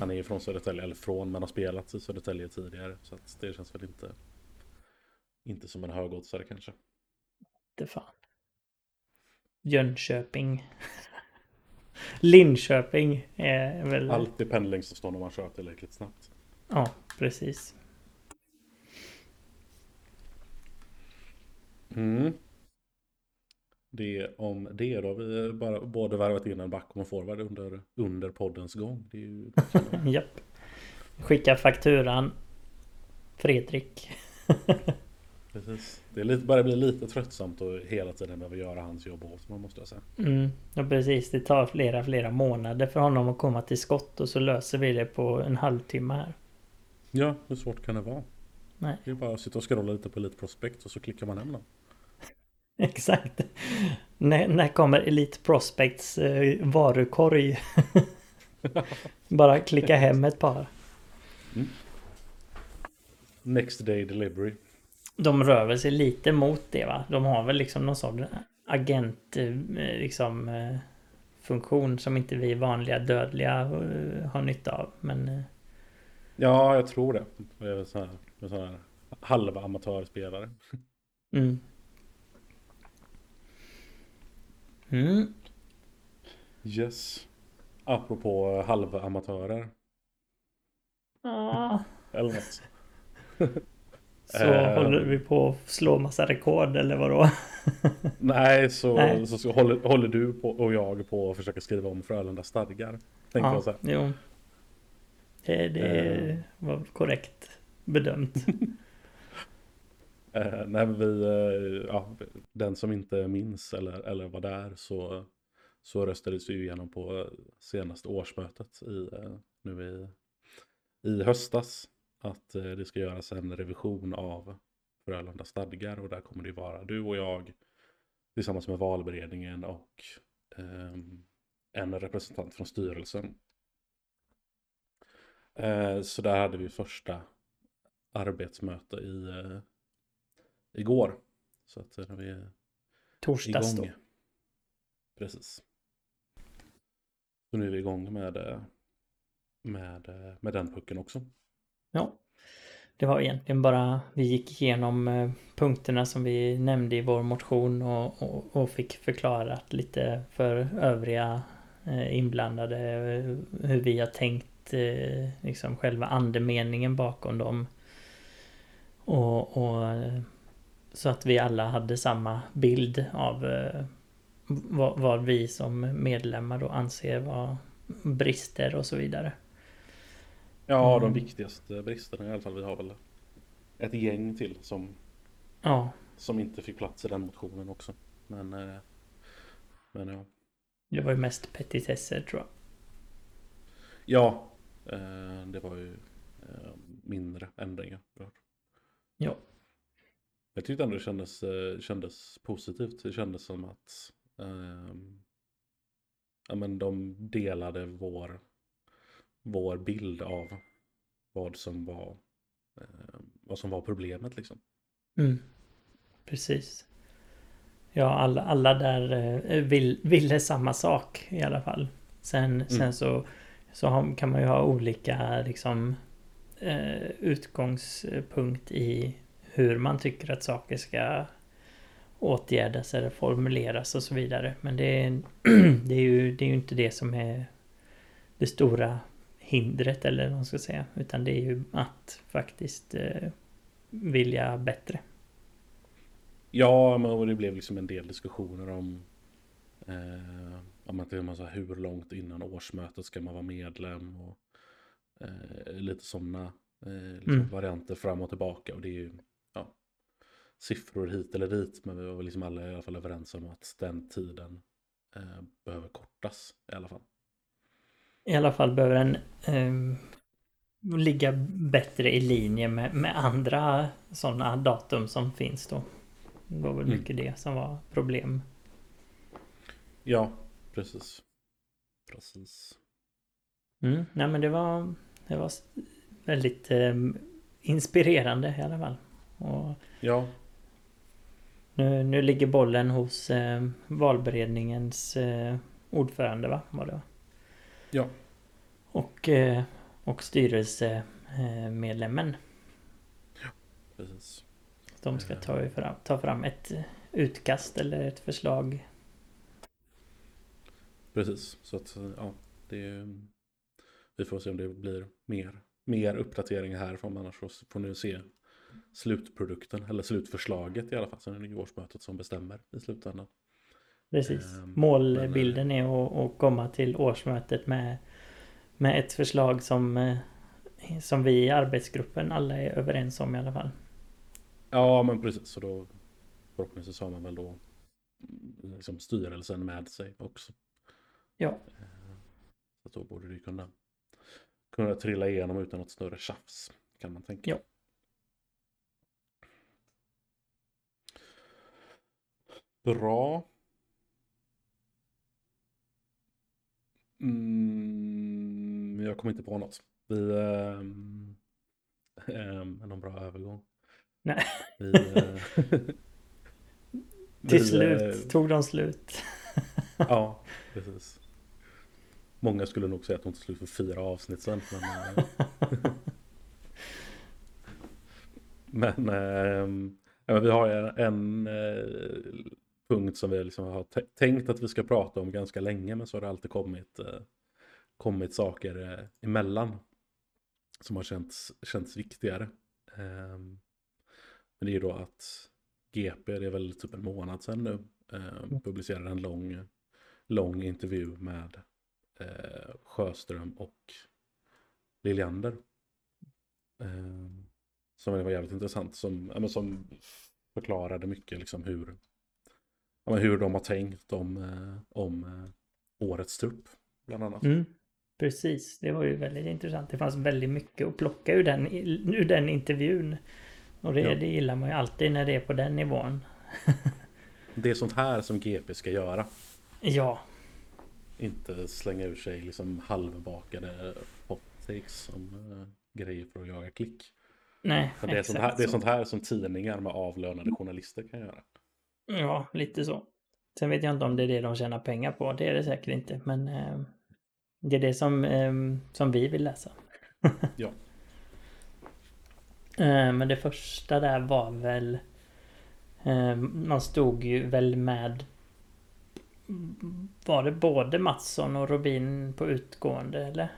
Han är ju från Södertälje, eller från, men har spelat i Södertälje tidigare. Så det känns väl inte, inte som en högoddsare kanske. Det fan. Jönköping. Linköping är väl... Alltid pendlingsavstånd om man kör tillräckligt snabbt. Ja, precis. Mm. Det om det då. Vi har bara både värvat in en back och en forward under, under poddens gång. Det är ju... (laughs) Japp. Skicka fakturan. Fredrik. (laughs) Precis. Det är lite, börjar bli lite tröttsamt att hela tiden behöva göra hans jobb åt man måste jag säga. Mm, ja precis. Det tar flera, flera månader för honom att komma till skott och så löser vi det på en halvtimme här. Ja, hur svårt kan det vara? Nej. Det är bara att sitta och scrolla lite på Elite Prospect och så klickar man hem den. (laughs) Exakt. när, när kommer Elite Prospects eh, varukorg? (laughs) bara klicka hem ett par. Mm. Next day delivery. De rör väl sig lite mot det va? De har väl liksom någon sån agent eh, liksom eh, funktion som inte vi vanliga dödliga eh, har nytta av. Men Ja, jag tror det. Sådana här, såna här halva amatörspelare. Mm. Mm. Yes. Apropå halva amatörer. Ah. Eller något. (laughs) Så uh, håller vi på att slå massa rekord eller vadå? (laughs) nej, så, nej. så, så håller, håller, du på, och jag på att försöka skriva om Frölunda stadgar. Tänkte ja, jag säga. Jo. Det, det uh. var korrekt bedömt. (laughs) Eh, nej, vi, eh, ja, den som inte minns eller, eller var där så, så röstades ju igenom på senaste årsmötet i, eh, nu i, i höstas att eh, det ska göras en revision av Frölunda stadgar och där kommer det vara du och jag tillsammans med valberedningen och eh, en representant från styrelsen. Eh, så där hade vi första arbetsmöte i eh, igår. Så att när vi är Torsdags igång. då. Precis. Så nu är vi igång med, eh, med, eh, med den pucken också. Ja. Det var egentligen bara, vi gick igenom eh, punkterna som vi nämnde i vår motion och, och, och fick förklarat lite för övriga eh, inblandade eh, hur vi har tänkt liksom själva andemeningen bakom dem. Och, och så att vi alla hade samma bild av vad, vad vi som medlemmar då anser vara brister och så vidare. Ja, mm. de viktigaste bristerna i alla fall. Vi har väl ett gäng till som, ja. som inte fick plats i den motionen också. Men, eh, men ja. Det var ju mest petitesser tror jag. Ja, eh, det var ju eh, mindre ändringar. Ja. Jag tyckte ändå det kändes, kändes positivt. Det kändes som att eh, ja, men de delade vår vår bild av vad som var, eh, vad som var problemet liksom. Mm. Precis. Ja, alla, alla där eh, vill, ville samma sak i alla fall. Sen, mm. sen så, så kan man ju ha olika liksom, eh, utgångspunkt i hur man tycker att saker ska åtgärdas eller formuleras och så vidare. Men det är, (clears throat) det är, ju, det är ju inte det som är det stora hindret eller vad man ska säga. Utan det är ju att faktiskt eh, vilja bättre. Ja, men det blev liksom en del diskussioner om eh, om att man hur långt innan årsmötet ska man vara medlem och eh, lite sådana eh, liksom mm. varianter fram och tillbaka och det är ju siffror hit eller dit men vi var liksom alla i alla fall överens om att den tiden eh, behöver kortas i alla fall i alla fall behöver den eh, ligga bättre i linje med, med andra sådana datum som finns då. Det var väl mm. mycket det som var problem. Ja, precis. Precis. Mm, nej men det var, det var väldigt eh, inspirerande i alla fall. Och ja. Nu, nu ligger bollen hos eh, valberedningens eh, ordförande va? Var det? Ja. Och, eh, och styrelsemedlemmen. Ja, precis. De ska ta fram, ta fram ett utkast eller ett förslag. Precis, så att ja, det Vi får se om det blir mer, mer uppdateringar här. För annars får ni se slutprodukten, eller slutförslaget i alla fall. Sen är det ju årsmötet som bestämmer i slutändan. Precis. Um, Målbilden men, är att, att, komma till årsmötet med, med ett förslag som, eh, som vi i arbetsgruppen alla är överens om i alla fall. Ja, men precis. Så då förhoppningsvis har man väl då mm, liksom styrelsen med sig också. Ja. Eh, så då borde det kunna, kunna trilla igenom utan något större tjafs. Kan man tänka. Ja. Bra. Mm, jag kommer inte på något. Vi... Ähm, ähm, någon bra övergång. Nej. Vi, äh, (laughs) Till vi, slut äh, tog de slut. (laughs) ja, precis. Många skulle nog säga att de tog slut för fyra avsnitt sen. Men, (laughs) men, äh, vi har en, en punkt som vi liksom har tänkt att vi ska prata om ganska länge. Men så har det alltid kommit, eh, kommit saker eh, emellan. Som har känts, känts viktigare. Eh, men det är ju då att GP, det är väl typ en månad sedan nu, eh, publicerade en lång, lång intervju med eh, Sjöström och Liljander. Eh, som var jävligt intressant, som, som förklarade mycket liksom hur ja, hur de har tänkt om, eh, om eh, årets trupp. Bland annat. Mm, precis, det var ju väldigt intressant. Det fanns väldigt mycket att plocka ur den, ur den intervjun. Och det, ja. det gillar man ju alltid när det är på den nivån. det är sånt här som GP ska göra. Ja. Inte slänga ur sig liksom halvbakade hot takes som uh, grejer för att jaga klick. Nej, det är, sånt här, det är sånt här som tidningar med avlönade journalister kan göra. Ja, lite så. Sen vet jag inte om det är det de tjänar pengar på. Det är det säkert inte. Men eh, det är det som, eh, som vi vill läsa. (laughs) ja. Eh, men det första där var väl... Eh, man stod ju väl med... Var det både Mattsson och Robin på utgående eller?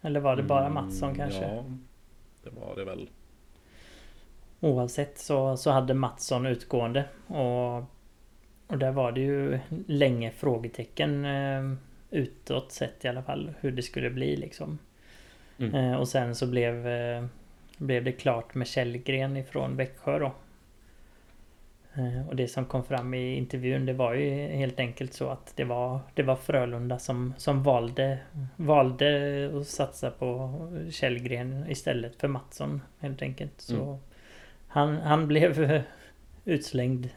Eller var det bara Mattsson mm, kanske? Ja, det var det väl. Oavsett så, så hade Mattsson utgående och, och där var det ju länge frågetecken eh, utåt sett i alla fall hur det skulle bli liksom. Mm. Eh, och sen så blev, eh, blev det klart med Källgren ifrån Växjö då. Eh, och det som kom fram i intervjun det var ju helt enkelt så att det var, det var Frölunda som, som valde, valde att satsa på Källgren istället för Mattsson helt enkelt. Så mm. Han, han blev (laughs) utslängd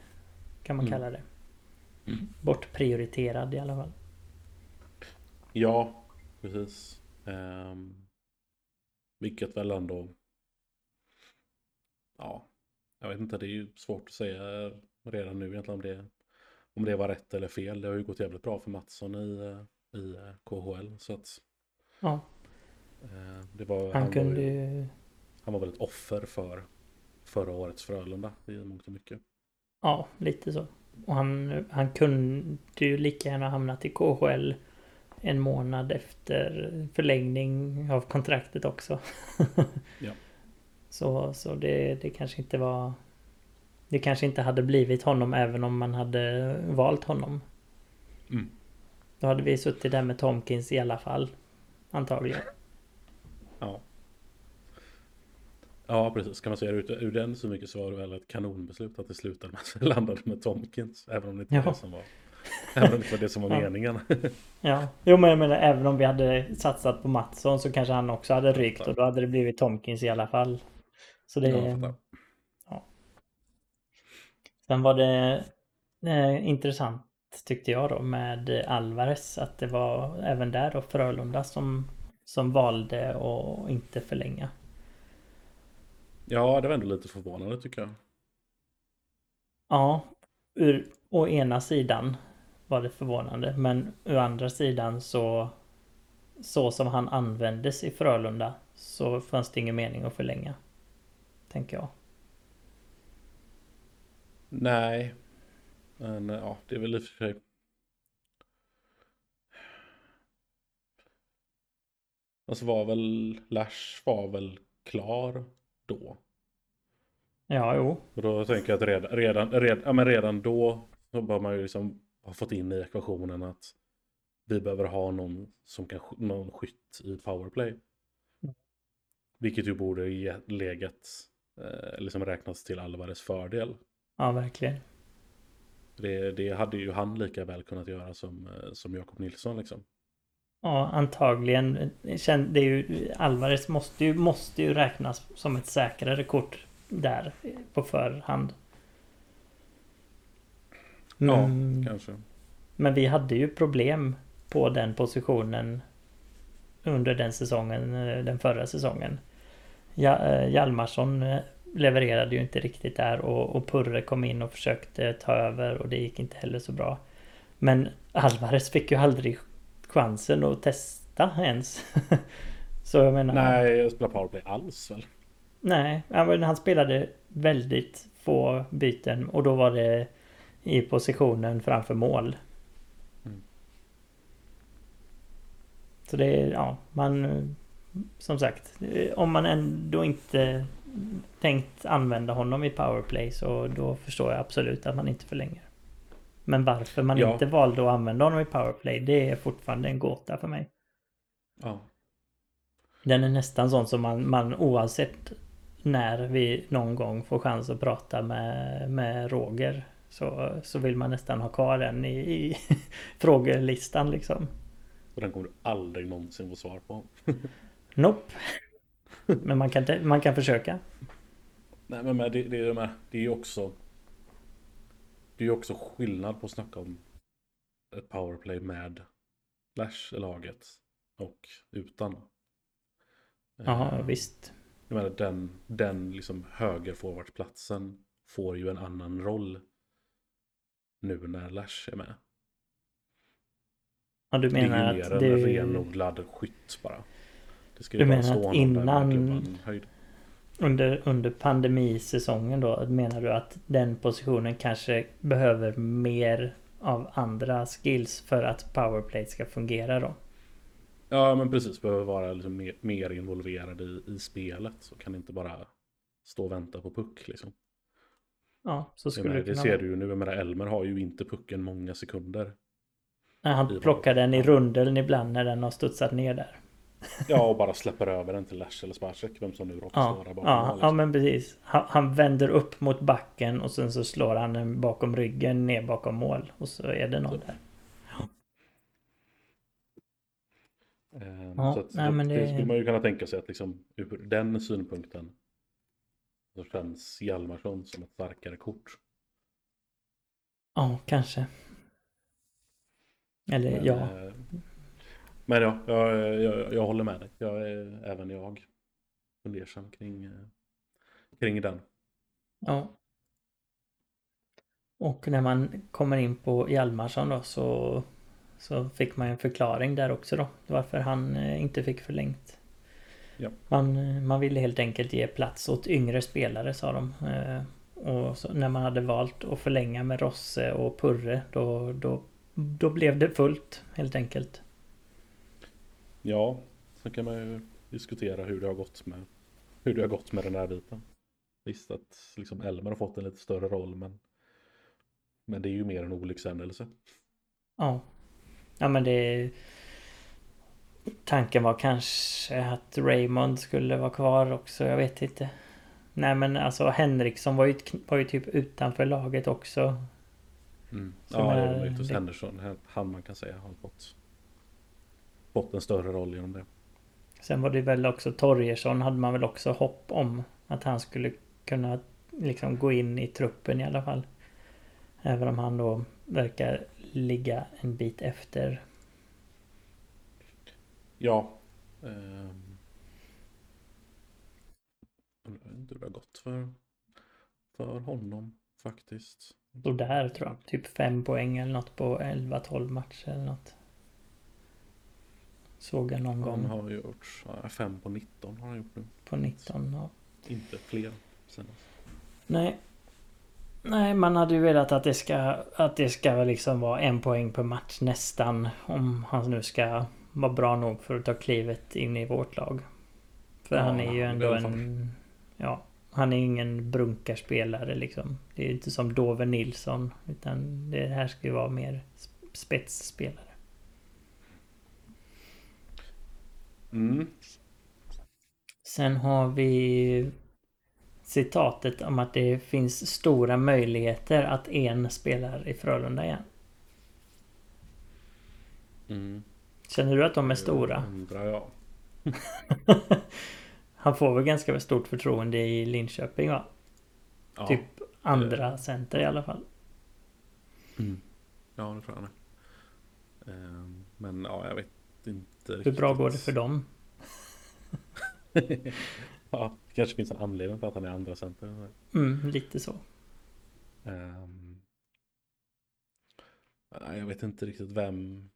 kan man mm. kalla det. Mm. Bortprioriterad i alla fall. Ja, precis. Um, vilket väl ändå... Ja, jag vet inte, det är ju svårt att säga redan nu egentligen om det, om det var rätt eller fel. Det har ju gått jävligt bra för Mattsson i, i KHL. Så att, ja. Uh, det var, han, han kunde ju... Han var väl ett offer för förra årets Frölunda i mångt och mycket. Ja, lite så. Och han, han kunde ju lika gärna hamnat i KHL en månad efter förlängning av kontraktet också. (laughs) ja. Så, så det, det kanske inte var... Det kanske inte hade blivit honom även om man hade valt honom. Mm. Då hade vi suttit där med Tomkins i alla fall. Antagligen. Ja. Ja, precis. Kan man säga ur, ur den så mycket så var det väl ett kanonbeslut att det slutade med att landade med Tomkins. Även om det inte ja. var det som var, även om det, var, det som var ja. meningen. ja, jo men jag menar även om vi hade satsat på Mattsson så kanske han också hade rykt och då hade det blivit Tomkins i alla fall. Så det... Ja, ja. Sen var det eh, intressant tyckte jag då med Alvarez att det var även där då Frölunda som, som valde att inte förlänga. Ja, det var ändå lite förvånande tycker jag. Ja, ur å ena sidan var det förvånande. Men ur andra sidan så så som han användes i Frölunda så fanns det ingen mening att förlänga. Tänker jag. Nej. Men ja, det är väl i och för sig. Alltså var väl Lash var väl klar då. Ja, jo. Och då tänker jag att redan, redan, redan, ja, men redan då så bör man ju liksom har fått in i ekvationen att vi behöver ha någon som kan någon skytt i powerplay. Mm. Vilket ju borde i läget eh, liksom räknas till Alvarez fördel. Ja, verkligen. Det, det hade ju han lika väl kunnat göra som, eh, som Jakob Nilsson liksom. Ja, antagligen. Det är ju, Alvarez måste ju, måste ju räknas som ett säkrare kort där på förhand. Ja, kanske. Men vi hade ju problem på den positionen under den säsongen, eh, den förra säsongen. Eh, Hjalmarsson eh, levererade ju inte riktigt där och, och Purre kom in och försökte ta över och det gick inte heller så bra. Men Alvarez fick ju aldrig chansen att testa ens. (laughs) så jag menar... Nej, jag spelar powerplay alls väl? Nej, han spelade väldigt få byten och då var det i positionen framför mål. Mm. Så det är, ja, man... Som sagt, om man ändå inte tänkt använda honom i powerplay så då förstår jag absolut att man inte förlänger. Men varför man ja. inte valde att använda honom i powerplay det är fortfarande en gåta för mig. Ja. Den är nästan sån som man, man oavsett när vi någon gång får chans att prata med, med Roger så, så vill man nästan ha kvar den i, i (laughs) frågelistan liksom. Och den kommer du aldrig någonsin få svar på. (laughs) nope. Men man kan, man kan försöka. Nej men det, det, är, det är ju också Det är ju också skillnad på att snacka om ett powerplay med Lash i laget och utan. Ja, uh, visst. Jag menar den, den liksom högerforwardsplatsen får ju en annan roll nu när Lash är med. Ja, du menar det är ju att mer en renodlad skytt bara. Det ska ju du menar att innan under, under pandemisäsongen då menar du att den positionen kanske behöver mer av andra skills för att powerplay ska fungera då? Ja men precis, behöver vara liksom mer, mer involverad i, i spelet. Så kan inte bara stå och vänta på puck liksom. Ja, så skulle det, det ser du ju nu. med Elmer har ju inte pucken många sekunder. Nej, han plockar den i rundeln ibland när den har studsat ner där. Ja, och bara släpper över den till Lash eller Sparcek, vem som nu råkar ja, där bakom. Ja, liksom. ja, men precis. Han, han, vänder upp mot backen och sen så slår han den bakom ryggen ner bakom mål. Och så är det någon där. Ehm, ja, så att, nej, men det... det skulle man ju kunna tänka sig att liksom ur den synpunkten så känns Hjalmarsson som ett starkare kort. Ja, kanske. Eller men, ja. Eh, men ja, jag, jag, jag, håller med dig. Jag är även jag fundersam kring, eh, kring den. Ja. Och när man kommer in på Hjalmarsson då så, så fick man en förklaring där också då. Varför han eh, inte fick förlängt. Ja. Man, man ville helt enkelt ge plats åt yngre spelare sa de. Eh, och så, när man hade valt att förlänga med Rosse och Purre då, då, då blev det fullt helt enkelt. Ja, sen kan man ju diskutera hur det har gått med hur det har gått med den här biten. Visst att liksom Elmer har fått en lite större roll men men det är ju mer en olyckshändelse. Ja. Ja men det Tanken var kanske att Raymond skulle vara kvar också, jag vet inte. Nej men alltså Henriksson var ju, var ju typ utanför laget också. Mm. Ja, det var just Henderson, han man kan säga har fått fått en större roll genom det. Sen var det väl också Torgersson hade man väl också hopp om att han skulle kunna liksom gå in i truppen i alla fall. Även om han då verkar ligga en bit efter. Ja. Um, jag vet inte hur det har gått för, för honom faktiskt. Och där tror jag. Typ fem poäng eller något på 11-12 matcher eller något. Såg jag någon gång. Han har gjort 5 på 19 har han gjort nu. På 19 ja. Inte fler senast. Nej. Nej, man hade ju velat att det ska att det ska liksom vara en poäng per match nästan. Om han nu ska vara bra nog för att ta klivet in i vårt lag. För ja, han är ju ändå en... Ja. Han är ingen brunkarspelare liksom. Det är inte som Dover Nilsson. Utan det här ska ju vara mer spetsspelare. Mm. Sen har vi citatet om att det finns stora möjligheter att en spelar i Frölunda igen. Mm. Känner du att de är stora? undrar jag. (laughs) Han får väl ganska stort förtroende i Linköping va? Ja. Typ andra center i alla fall. Mm. Ja, det tror jag det. Ehm, Men ja, jag vet inte Hur bra går det för dem? (laughs) ja, det kanske finns en anledning till att han är andra center. Mm, lite så. Nej, jag vet inte riktigt vem,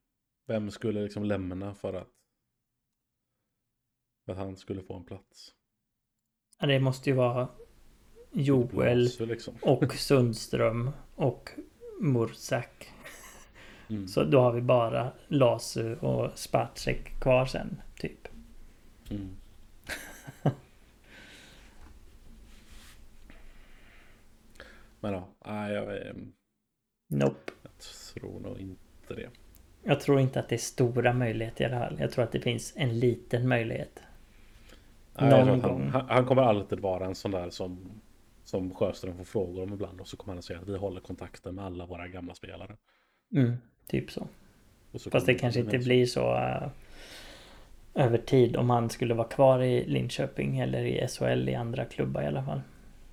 vem skulle liksom lämna för att, för att han skulle få en plats. Det måste ju vara Joel liksom. och Sundström och Mursak. Mm. Så då har vi bara Lasu och Spacek kvar sen, typ. Mm. (laughs) Men ja, nej, jag, Nope. jag tror nog inte det. Jag tror inte att det är stora möjligheter i alla fall. Jag tror att det finns en liten möjlighet. Nej, Någon gång. han, han kommer alltid vara en sån där som, som Sjöström får frågor om ibland och så kommer han att säga att vi håller kontakten med alla våra gamla spelare. Mm, typ så. Så Fast det kanske inte blir så äh, över tid om han skulle vara kvar i Linköping eller i SHL i andra klubbar i alla fall.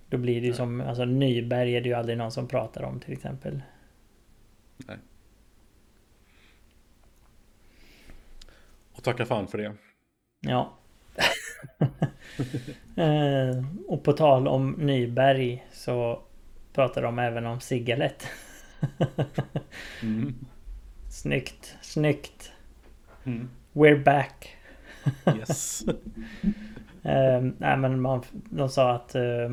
Då blir det ju som, alltså Nyberg är det ju aldrig någon som pratar om till exempel. Nej. Och tacka fan för det. Ja. (laughs) Eh, och på tal om Nyberg så pratar de även om Sigalet. (laughs) Mm. Snyggt, snyggt. Mm. We're back. Yes. (laughs) Eh, nej men man, de sa att eh,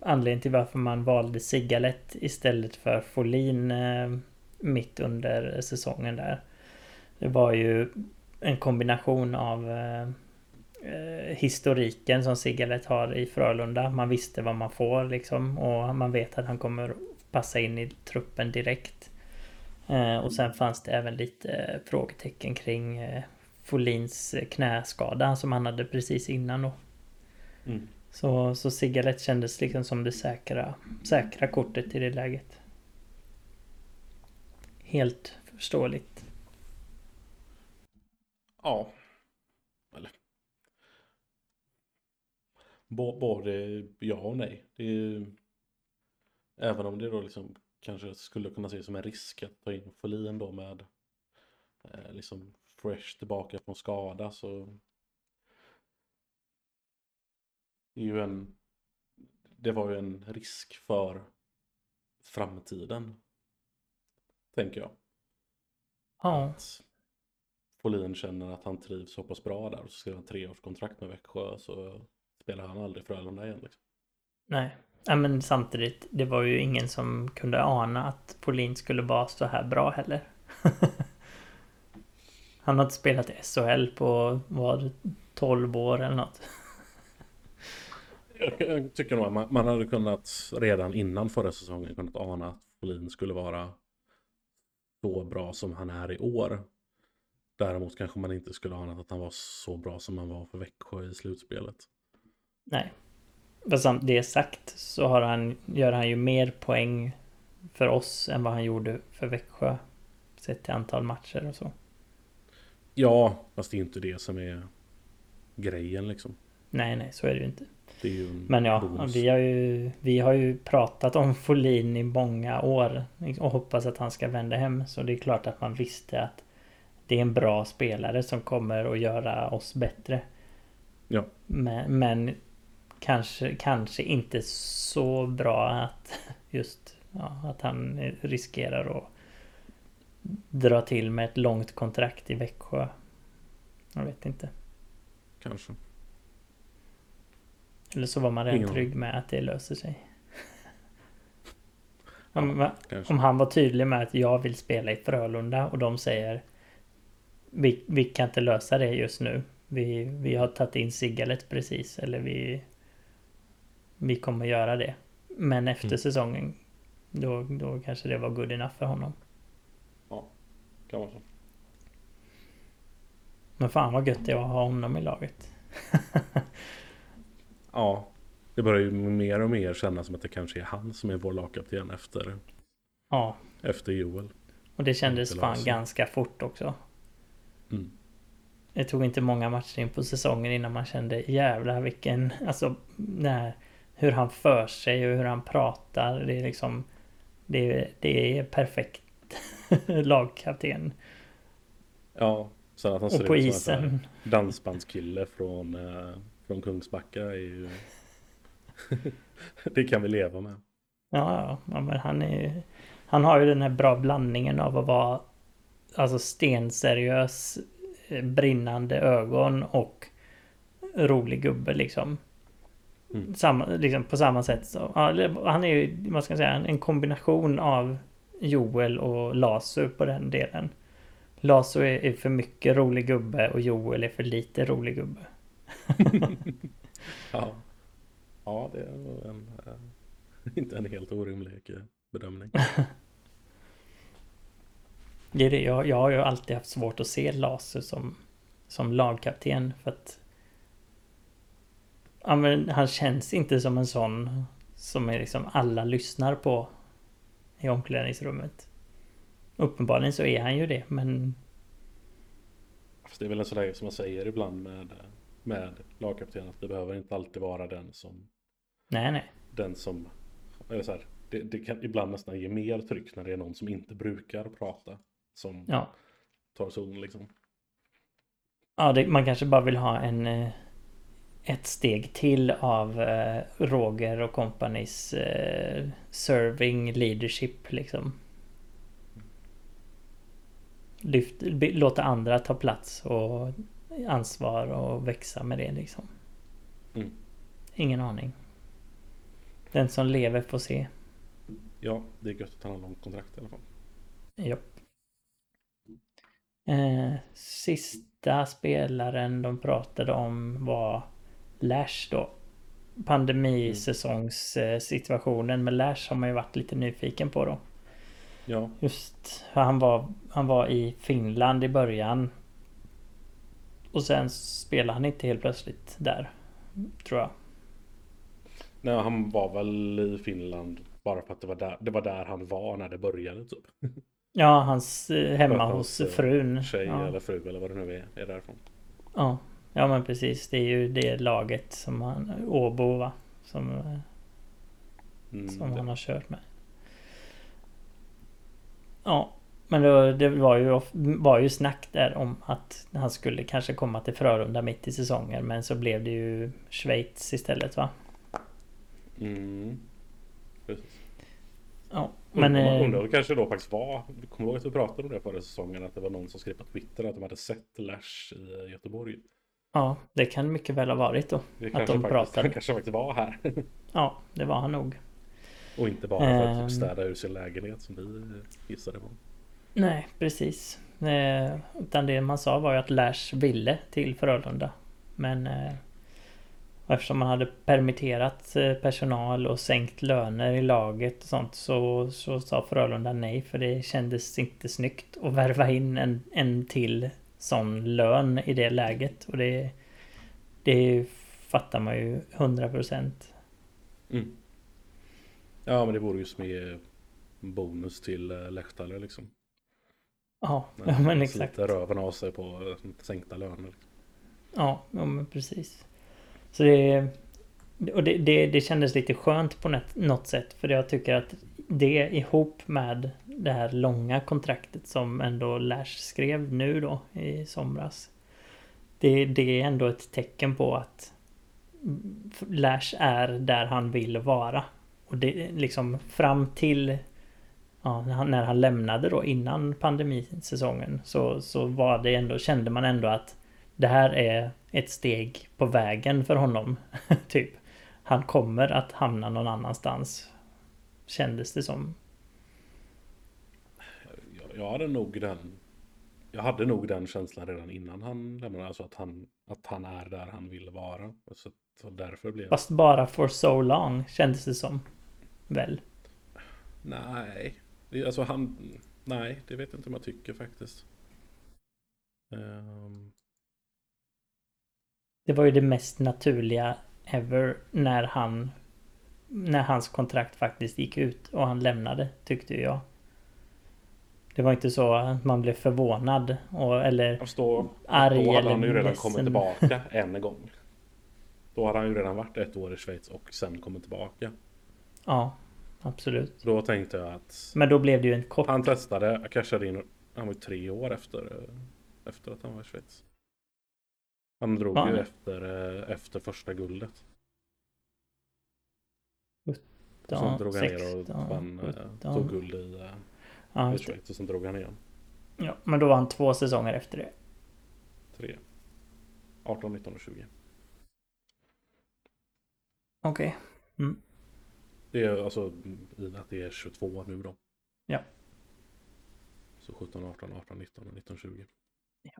anledningen till varför man valde Sigalet istället för Folin eh, mitt under säsongen där. Det var ju en kombination av eh, historiken som Sigalet har i Frölunda. Man visste vad man får liksom och man vet att han kommer passa in i truppen direkt. Eh, och sen fanns det även lite eh, frågetecken kring eh, Folins knäskada som han hade precis innan då. Mm. Så, så Sigalet kändes liksom som det säkra, säkra kortet i det läget. Helt förståeligt. Ja. Eller. Bo- Både ja och nej. Det är ju... Även om det då liksom kanske skulle kunna ses som en risk att ta in Folin då med eh, liksom fresh tillbaka från skada så det är ju en det var ju en risk för framtiden tänker jag. Ja, att Folin känner att han trivs så pass bra där och så skriver han treårskontrakt med Växjö så spelar han aldrig Frölunda igen. Liksom. nej. Ja, men samtidigt, det var ju ingen som kunde ana att Polin skulle vara så här bra heller. (laughs) Han har inte spelat SHL på, vad, 12 år eller något. Jag, jag tycker nog att man, man hade kunnat redan innan förra säsongen kunnat ana att Folin skulle vara så bra som han är i år. Däremot kanske man inte skulle ana att han var så bra som han var för Växjö i slutspelet. Nej. Fast samt det sagt så har han, gör han ju mer poäng för oss än vad han gjorde för Växjö. Sett till antal matcher och så. Ja, fast det är inte det som är grejen liksom. Nej, nej, så är det ju inte. Det ju en Men ja, bonus. vi har, ju, vi har ju pratat om Folin i många år och hoppas att han ska vända hem. Så det är klart att man visste att det är en bra spelare som kommer att göra oss bättre. Ja. Men, men kanske, kanske inte så bra att (laughs) just ja, att han riskerar att dra till med ett långt kontrakt i Växjö. Jag vet inte. Kanske. Eller så var man redan trygg med att det löser sig. (laughs) Om, Kanske. om han var tydlig med att jag vill spela i Frölunda och de säger vi, vi kan inte lösa det just nu. Vi, vi har tagit in Sigalet precis eller vi vi kommer göra det. Men efter mm. säsongen, då, då kanske det var good enough för honom. Ja, kan vara så. Men fan vad gött det är att ha honom i laget. (laughs) ja, det börjar ju mer och mer kännas som att det kanske är han som är vår lagkapten efter, ja. efter Joel. Och det kändes fan ganska fort också. Mm. Det tog inte många matcher in på säsongen innan man kände jävlar vilken, alltså när, hur han för sig och hur han pratar. Det är liksom, det, det är perfekt (laughs) lagkapten. Ja, sen att han ser på ut som en dansbandskille från, eh, från Kungsbacka är ju... (laughs) det kan vi leva med. Ja, ja, men han är Han har ju den här bra blandningen av att vara Alltså stenseriös eh, Brinnande ögon och Rolig gubbe liksom. Mm. Samma, liksom på samma sätt. Så, han är ju, vad ska jag säga, en kombination av Joel och Lasu på den delen. Lasu är, är för mycket rolig gubbe och Joel är för lite rolig gubbe. (laughs) ja. ja, det är en, (laughs) inte en helt orimlig bedömning. (laughs) det är det. Jag, jag har ju alltid haft svårt att se Lasu som, som lagkapten för att ja, men han känns inte som en sån som är liksom alla lyssnar på i omklädningsrummet. Uppenbarligen så är han ju det, men... Fast det är väl en sån där som man säger ibland med, med lagkapten att det behöver inte alltid vara den som... Nej, nej. Den som... Eller så här, det, det, kan ibland nästan ge mer tryck när det är någon som inte brukar prata. Som ja. tar zon liksom. Ja, det, man kanske bara vill ha en... Ett steg till av eh, Roger och kompanys eh, serving leadership liksom. Lyft, låta andra ta plats och ansvar och växa med det liksom. Mm. Ingen aning. Den som lever får se. Ja, det är gött att han har långt kontrakt i alla fall. Japp. Eh, sista spelaren de pratade om var Lash då. Pandemisäsongssituationen med Lash har man ju varit lite nyfiken på då. Ja. Just han var, han var i Finland i början. Och sen spelade han inte helt plötsligt där. Tror jag. Nej, han var väl i Finland bara för att det var där, det var där han var när det började typ. (laughs) Ja, hans eh, hemma hos eh, frun. Tjej ja. eller fru eller vad det nu är, är därifrån. Ja, Ja men precis. Det är ju det laget som han... Åbo va? Som, mm, som han har kört med. Ja. Men då, det var ju, var ju snack där om att han skulle kanske komma till Frölunda mitt i säsongen. Men så blev det ju Schweiz istället va? Mm. Precis. Ja, men... Eh, undrar kanske då faktiskt var... Kommer du ihåg att vi pratade om det förra säsongen? Att det var någon som skrev på Twitter att de hade sett Lash i Göteborg. Ja, det kan mycket väl ha varit då. Det att de pratade. Han kanske faktiskt var här. (laughs) ja, det var han nog. Och inte bara för att typ städa ur sin lägenhet som vi gissade på. Nej, precis. Eh, utan det man sa var ju att Lash ville till Frölunda. Men eh, eftersom man hade permitterat eh, personal och sänkt löner i laget och sånt så, så sa Frölunda nej för det kändes inte snyggt att värva in en, en till sån lön i det läget. Och det, det fattar man ju 100 procent. Mm. Ja men det vore ju som en bonus till äh, Lehtaler liksom. Ja, (laughs) ja men exakt. Sliter röven av sig på äh, sänkta löner. Ja, ja men precis. Så det, och det, det, det kändes lite skönt på något sätt. För jag tycker att det ihop med det här långa kontraktet som ändå Lash skrev nu då i somras. Det, det är ändå ett tecken på att Lash är där han vill vara. Och det liksom fram till ja, när han lämnade då innan pandemisäsongen så, så var det ändå, kände man ändå att det här är ett steg på vägen för honom. (laughs) typ. Han kommer att hamna någon annanstans. Kändes det som. Jag, jag hade nog den Jag hade nog den känslan redan innan han lämnade. Alltså att han att han är där han vill vara. Så, så därför blev... Fast bara for so long kändes det som. Väl? Nej, alltså han... Nej, det vet jag inte om jag tycker faktiskt. Um... Det var ju det mest naturliga ever när han när hans kontrakt faktiskt gick ut och han lämnade tyckte jag. Det var inte så att man blev förvånad och, eller Fast då, arg då hade han ju redan kommit tillbaka en gång. Då hade han ju redan varit ett år i Schweiz och sen kommit tillbaka. Ja, absolut. Då tänkte jag att... Men då blev det ju en kort... Han testade, cashade in, han var ju tre år efter, efter att han var i Schweiz. Han drog ja. ju efter, efter första guldet. 17, så drog han 16, ner och vann, 17. Eh, tog guld i, eh, ja, i Schweiz och sen drog han igen. Ja, men då var han två säsonger efter det. Tre. 18, 19 och 20. Okej. Okay. Mm. Det är alltså i och med att det är 22 nu då. Ja. Så 17, 18, 18, 19 och 19, 20. Ja.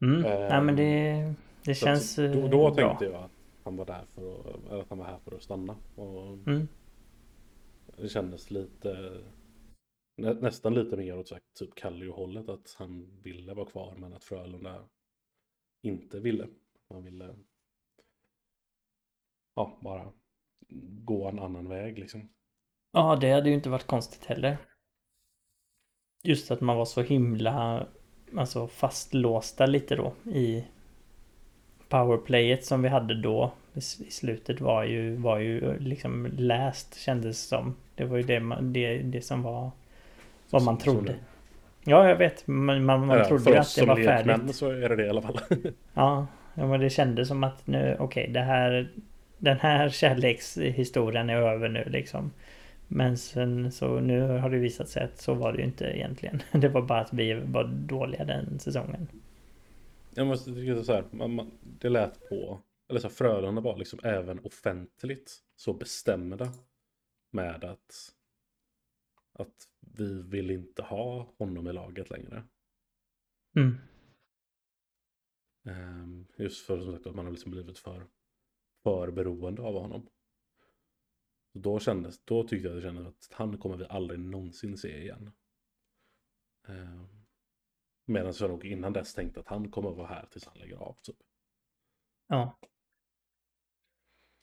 Mm. Eh, Nej men det, det känns då, då, då tänkte jag att han var där för att, eller att han var här för att stanna. Och mm. Det kändes lite nä, nästan lite mer åt typ Kallio-hållet att han ville vara kvar men att Frölunda inte ville. Man ville ja, bara gå en annan väg liksom. Ja, det hade ju inte varit konstigt heller. Just att man var så himla alltså fastlåsta lite då i powerplayet som vi hade då i slutet var ju, var ju liksom läst kändes som. Det var ju det, man, det, det som var vad man trodde. Ja, jag vet. Man, man, man ja, trodde ju att det var färdigt. så är det det i alla fall. (laughs) ja, ja, men det kändes som att nu, okej, okay, det här den här (laughs) kärlekshistorien är över nu liksom. Men sen så nu har det visat sig att så var det ju inte egentligen. (laughs) Det var bara att vi var dåliga den säsongen. Jag måste tycka så här, man, man, det lät på, eller så här, Frölunda var liksom även offentligt så bestämda med att att vi vill inte ha honom i laget längre. Mm. Um, just för som sagt att man har liksom blivit för, för beroende av honom. Då, kändes, då tyckte jag det kändes att han kommer vi aldrig någonsin se igen. Um, Medan jag nog innan dess tänkte att han kommer vara här tills han lägger av. Typ. Ja.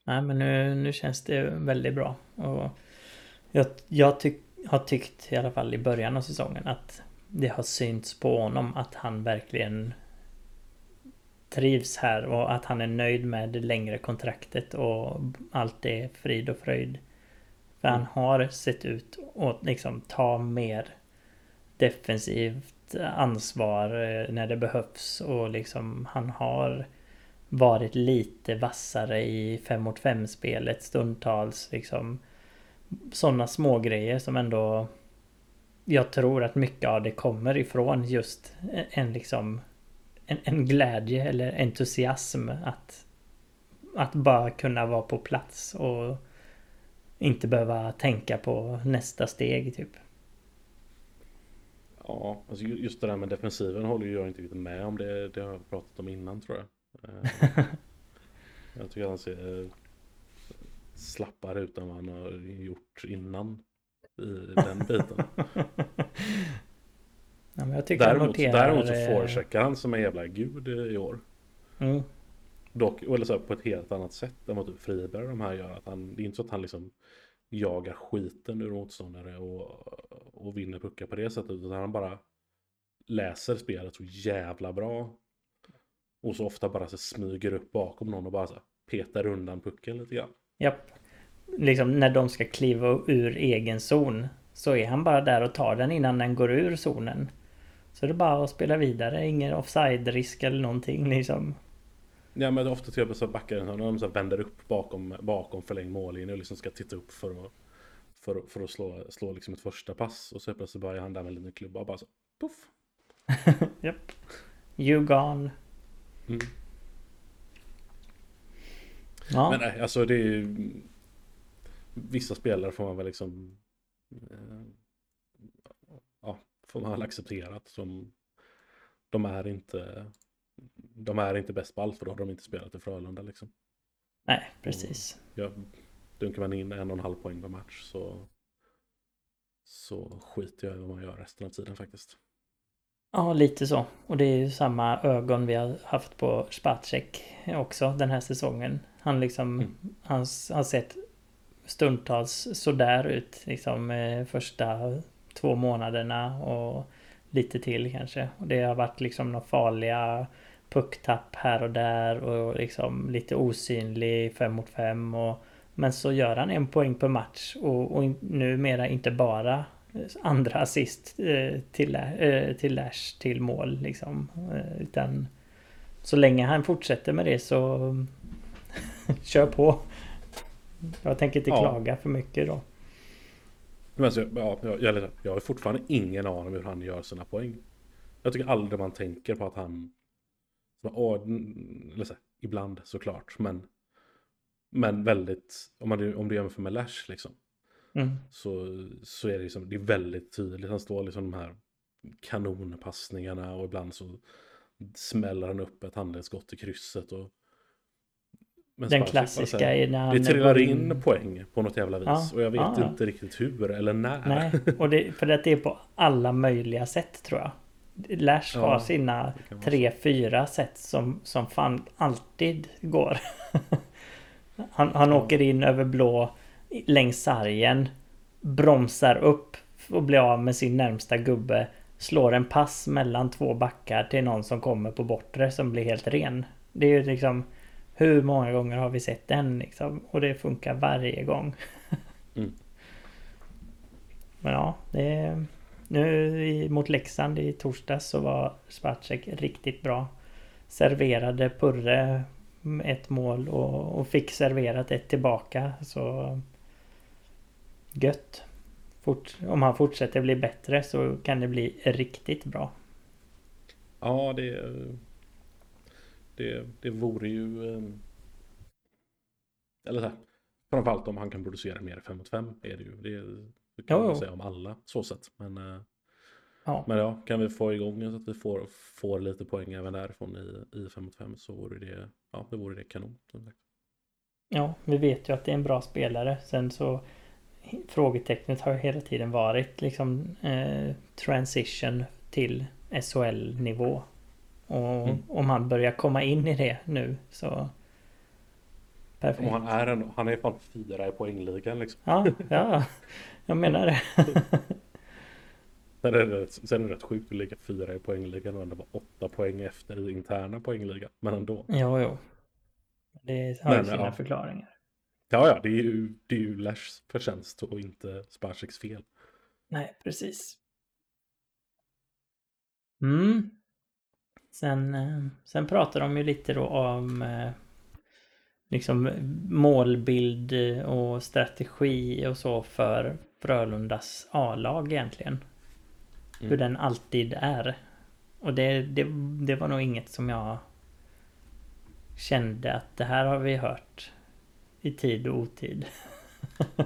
Nej men nu, nu känns det väldigt bra. Och jag jag tyck, har tyckt i alla fall i början av säsongen att det har synts på honom att han verkligen trivs här och att han är nöjd med det längre kontraktet och allt är frid och fröjd. För han mm. har sett ut att liksom ta mer ansvar eh, när det behövs och liksom han har varit lite vassare i 5 mot 5 spelet stundtals liksom sådana små grejer som ändå jag tror att mycket av det kommer ifrån just en liksom en, en glädje eller entusiasm att att bara kunna vara på plats och inte behöva tänka på nästa steg typ. Ja, alltså just det där med defensiven håller jag inte riktigt med om. Det, det har jag pratat om innan tror jag. (laughs) Eh, jag tycker att han ser eh, slappare ut än vad han har gjort innan i den biten. (laughs) Ja, men jag tycker däremot, noterar... däremot så forecheckar han som en jävla gud i år. Mm. Dock, eller så här, på ett helt annat sätt än vad typ Friberg de här gör. Att han, det är inte så att han liksom jagar skiten ur motståndare och, och vinner puckar på det sättet. Utan han bara läser spelet så jävla bra. Och så ofta bara så smyger upp bakom någon och bara så petar undan pucken lite grann. Japp. Liksom när de ska kliva ur egen zon så är han bara där och tar den innan den går ur zonen. Så det är bara att spela vidare, ingen offside-risk eller någonting liksom. Ja men ofta till exempel så backar den de så vänder upp bakom, bakom förlängd mållinje och liksom ska titta upp för att, för, för att slå, slå liksom ett första pass. Och så plötsligt börjar han där med en liten klubba och bara så poff. (laughs) Japp. You gone. Mm. Ja. Men nej, alltså det är ju... Vissa spelare får man väl liksom... Eh, ja, får man väl acceptera att som... De är inte de är inte bäst på allt för då har de inte spelat i Frölunda liksom. Nej, precis. Och, ja, dunkar man in en och en halv poäng per match så, så skiter jag i vad man gör resten av tiden faktiskt. Ja, lite så. Och det är ju samma ögon vi har haft på Spacek också den här säsongen. Han liksom, mm. han har sett stundtals sådär ut liksom eh, första två månaderna och lite till kanske. Och det har varit liksom några farliga pucktapp här och där och liksom lite osynlig fem mot fem och men så gör han en poäng per match och, och numera inte bara andra assist eh, till, eh, till Lash till mål liksom. Eh, utan så länge han fortsätter med det så (laughs) kör på. Jag tänker inte ja. klaga för mycket då. Men alltså, ja, jag, jag har fortfarande ingen aning om hur han gör sina poäng. Jag tycker aldrig man tänker på att han... Eller så, ibland såklart, men... Men väldigt, om, man, om du jämför med Lash liksom. Mm. Så, så är det, liksom, det är väldigt tydligt. Han står liksom de här kanonpassningarna och ibland så smäller han upp ett handledsskott i krysset. Och, men Den klassiska är när han... Det trillar in poäng på något jävla vis. Ja, och jag vet ja, inte riktigt hur eller när. Nej, och det, för det är på alla möjliga sätt tror jag. Lash har sina tre, fyra sätt som, som fan alltid går. (laughs) han han åker in över blå längs sargen. Bromsar upp och blir av med sin närmsta gubbe. Slår en pass mellan två backar till någon som kommer på bortre som blir helt ren. Det är ju liksom hur många gånger har vi sett den liksom? Och det funkar varje gång. mm. (laughs) Men ja, det är, nu mot Leksand i torsdags så var Spacek riktigt bra. Serverade Purre ett mål och, och fick serverat ett tillbaka. Så gött. Fort, om han fortsätter bli bättre så kan det bli riktigt bra. Ja, det... Det, det vore ju... Ehm, eller så här, framförallt om han kan producera mer 5 mot 5 är det ju. Det, det kan jo, man säga om alla så sätt. Men, eh, ja. men ja, kan vi få igång så att vi får, får lite poäng även därifrån i, i 5 mot 5 så vore det, ja, det vore det kanon. Ja, vi vet ju att det är en bra spelare. Sen så frågetecknet har hela tiden varit liksom eh, transition till SHL-nivå. Och mm. om han börjar komma in i det nu så... Perfekt. Och han är, en, han är fan fyra i poängligan liksom. Ja, ja. Jag menar det. (laughs) Sen är det, sen är det rätt sjukt att ligga fyra i poängligan och ändå vara åtta poäng efter i interna poängligan. Men ändå. Jo, jo. Det har ju sina ja. förklaringar. Ja, ja, det är ju, det är ju Lashs förtjänst och inte Sparsiks fel. Nej, precis. Mm. Sen, eh, sen pratar de ju lite då om eh, liksom målbild och strategi och så för Frölundas A-lag egentligen. Mm. Hur den alltid är. Och det, det, det var nog inget som jag kände att det här har vi hört i tid och otid. (laughs)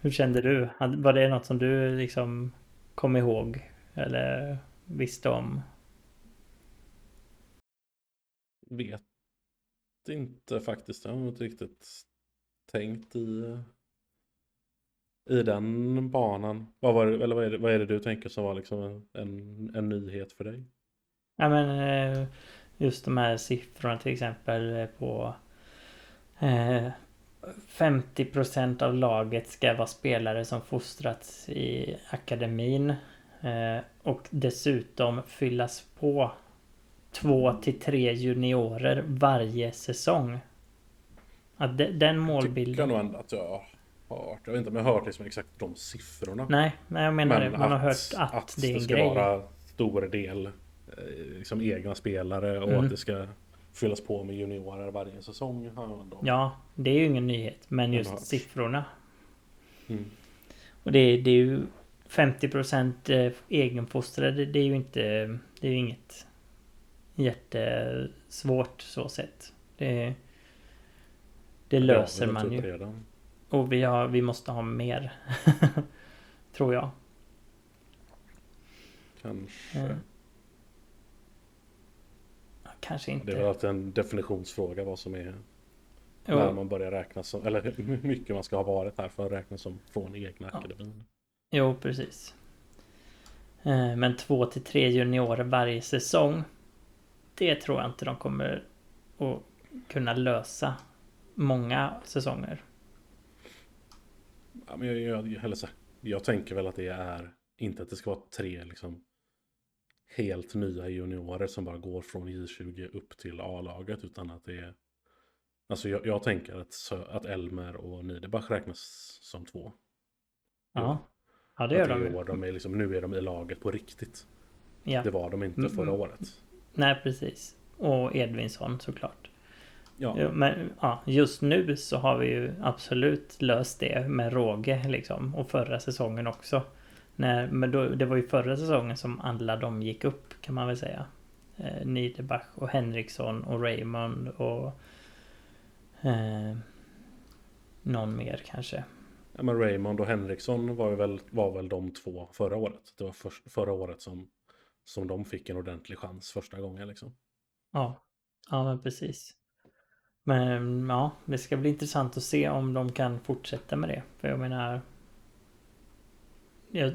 Hur kände du? Var det något som du liksom kom ihåg? Eller visste om? Vet inte faktiskt. Jag har inte riktigt tänkt i, i den banan. Vad, var det, eller vad, är det, vad är det du tänker som var liksom en, en nyhet för dig? Ja men eh, just de här siffrorna till exempel eh, på eh, 50% av laget ska vara spelare som fostrats i akademin. Eh, och dessutom fyllas på två till tre juniorer varje säsong. Att den målbilden... Jag nog ändå att jag har. Jag vet inte om jag har hört liksom exakt de siffrorna. Nej, men jag menar men det. Man att, har hört att, att det är en grej. Att det ska vara stor del eh, liksom egna spelare och mm. att det ska fyllas på med juniorer varje säsong. Ja, det är ju ingen nyhet. Men just siffrorna. Mm. Och det, det är ju 50% eh, egenfostrade. Det är ju inte... Det är ju inget jättesvårt så sett. Det, det löser ja, man ju. Redan. Och vi, har, vi måste ha mer. (laughs) Tror jag. Kanske. kanske inte. Det är väl alltid en definitionsfråga vad som är jo. när man börjar räkna som, eller hur mycket man ska ha varit här för att räkna som från egna ja. akademin. Jo, precis. Eh, men två till tre juniorer varje säsong. Det tror jag inte de kommer att kunna lösa många säsonger. Ja, men jag, jag, jag, jag tänker väl att det är inte att det ska vara tre liksom helt nya juniorer som bara går från J20 upp till A-laget utan att det är Alltså jag, jag tänker att, att Elmer och Niederbach räknas som två. Ja, ja det gör de. de är liksom, nu är de i laget på riktigt. Ja. Det var de inte mm, förra mm. året. Nej, precis. Och Edvinsson såklart. Ja. Men ja, just nu så har vi ju absolut löst det med råge liksom. Och förra säsongen också. Nej, men då, det var ju förra säsongen som alla de gick upp kan man väl säga. Eh, Niederbach och Henriksson och Raymond och eh, någon mer kanske. Ja, men Raymond och Henriksson var väl, var väl de två förra året. Det var för, förra året som, som de fick en ordentlig chans första gången liksom. Ja, ja men precis. Men ja, det ska bli intressant att se om de kan fortsätta med det. För jag menar...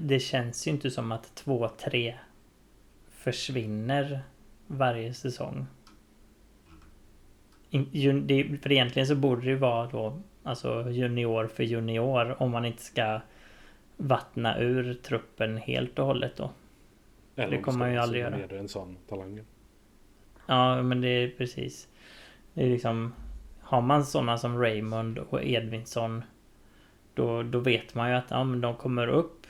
Det känns ju inte som att två, tre försvinner varje säsong. För egentligen så borde det vara då Alltså junior för junior om man inte ska vattna ur truppen helt och hållet då. Eller det kommer man ju aldrig göra. Med en sån talang. Ja men det är precis. Det är liksom Har man sådana som Raymond och Edvinsson då, då vet man ju att ja, men de kommer upp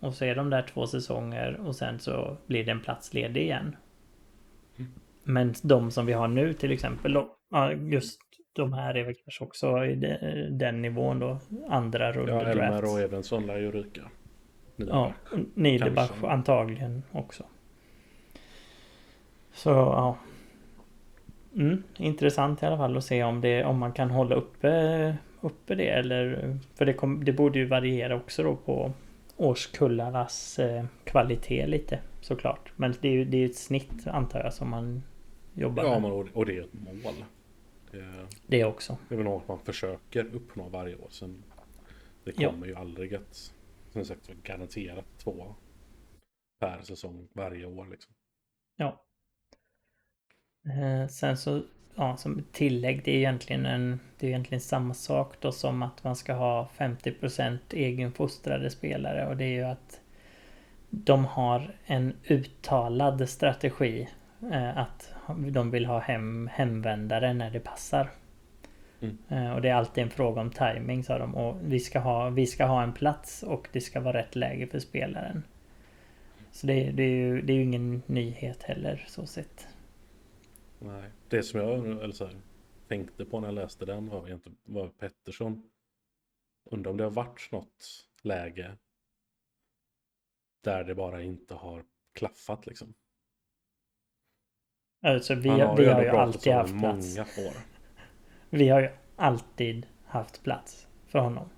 och så är de där två säsonger och sen så blir det en plats ledig igen. Mm. Men de som vi har nu till exempel ja, just de här är väl kanske också i den nivån då. Andra runda Ja, Elmer och Edvinsson lär ju ryka. Ja, Niederbach antagligen också. Så ja. Mm, intressant i alla fall att se om, det, om man kan hålla uppe, uppe det eller För det, kom, det borde ju variera också då på årskullarnas eh, kvalitet lite såklart. Men det är ju det är ett snitt antar jag som man jobbar ja, med. Ja, och det är ett mål. Det, det också. Det är väl något man försöker uppnå varje år. Sen det kommer ja. ju aldrig att som sagt garanterat två per säsong varje år. Liksom. Ja. Eh, sen så, ja, som tillägg, det är egentligen en, det är egentligen samma sak då som att man ska ha 50% egenfostrade spelare och det är ju att de har en uttalad strategi eh, att de vill ha hem hemvändare när det passar. Mm. Eh, och det är alltid en fråga om timing sa de. Och vi ska, ha, vi ska ha en plats och det ska vara rätt läge för spelaren. Så det, det är ju det är ju ingen nyhet heller så sett. Nej, det som jag eller så här, tänkte på när jag läste den var, egentligen, var Pettersson. Undrar om det har varit något läge där det bara inte har klaffat liksom. Alltså vi, har, vi har ju alltid haft plats. Många år. Vi har ju alltid haft plats för honom.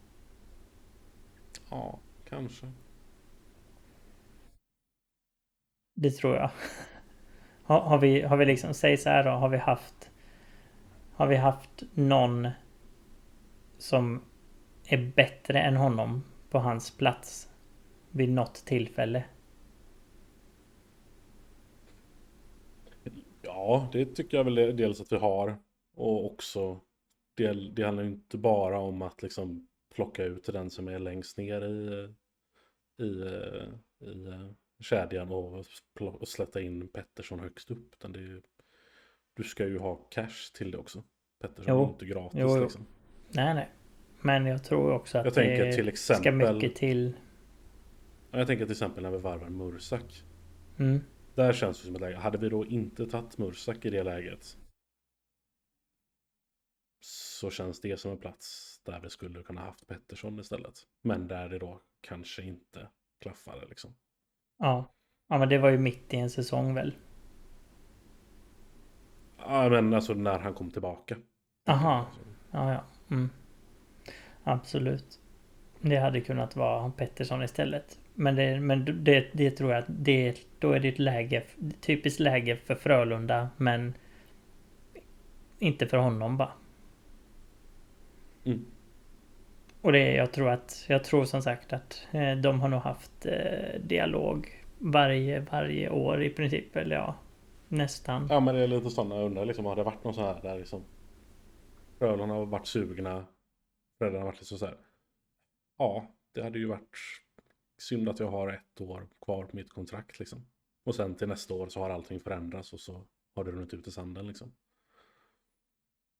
Ja, kanske. Det tror jag. (laughs) Har, har, vi, har vi liksom, säg så här då, har vi haft Har vi haft någon Som Är bättre än honom På hans plats Vid något tillfälle Ja, det tycker jag väl dels att vi har. Och också, det, det handlar inte bara om att liksom plocka ut den som är längst ner i, i, i kedjan och, och slätta in Pettersson högst upp. Utan det du ska ju ha cash till det också. Pettersson jo. är inte gratis jo, jo. liksom. Nej, nej. Men jag tror också att jag det till exempel, ska mycket till. Jag tänker till exempel när vi varvar Mursak. Mm. Där känns det som ett läge. Hade vi då inte tagit Mursak i det läget. Så känns det som en plats där vi skulle kunna haft Pettersson istället. Men där det då kanske inte klaffade liksom. Ja. Ja men det var ju mitt i en säsong väl? Ja men alltså när han kom tillbaka. Aha. Ja ja. Mm. Absolut. Det hade kunnat vara Pettersson istället. Men, det, men det, det tror jag att det, då är det ett läge, typiskt läge för Frölunda. Men inte för honom bara. Mm. Och det jag tror att, jag tror som sagt att eh, de har nog haft eh, dialog varje, varje år i princip. Eller ja, nästan. Ja men det är lite sådana jag undrar liksom. Har det varit någon sån här där liksom. Frölunda har varit sugna. Föräldrarna har varit liksom så här. Ja, det hade ju varit synd att jag har ett år kvar på mitt kontrakt liksom. Och sen till nästa år så har allting förändrats och så har det runnit ut i sanden liksom.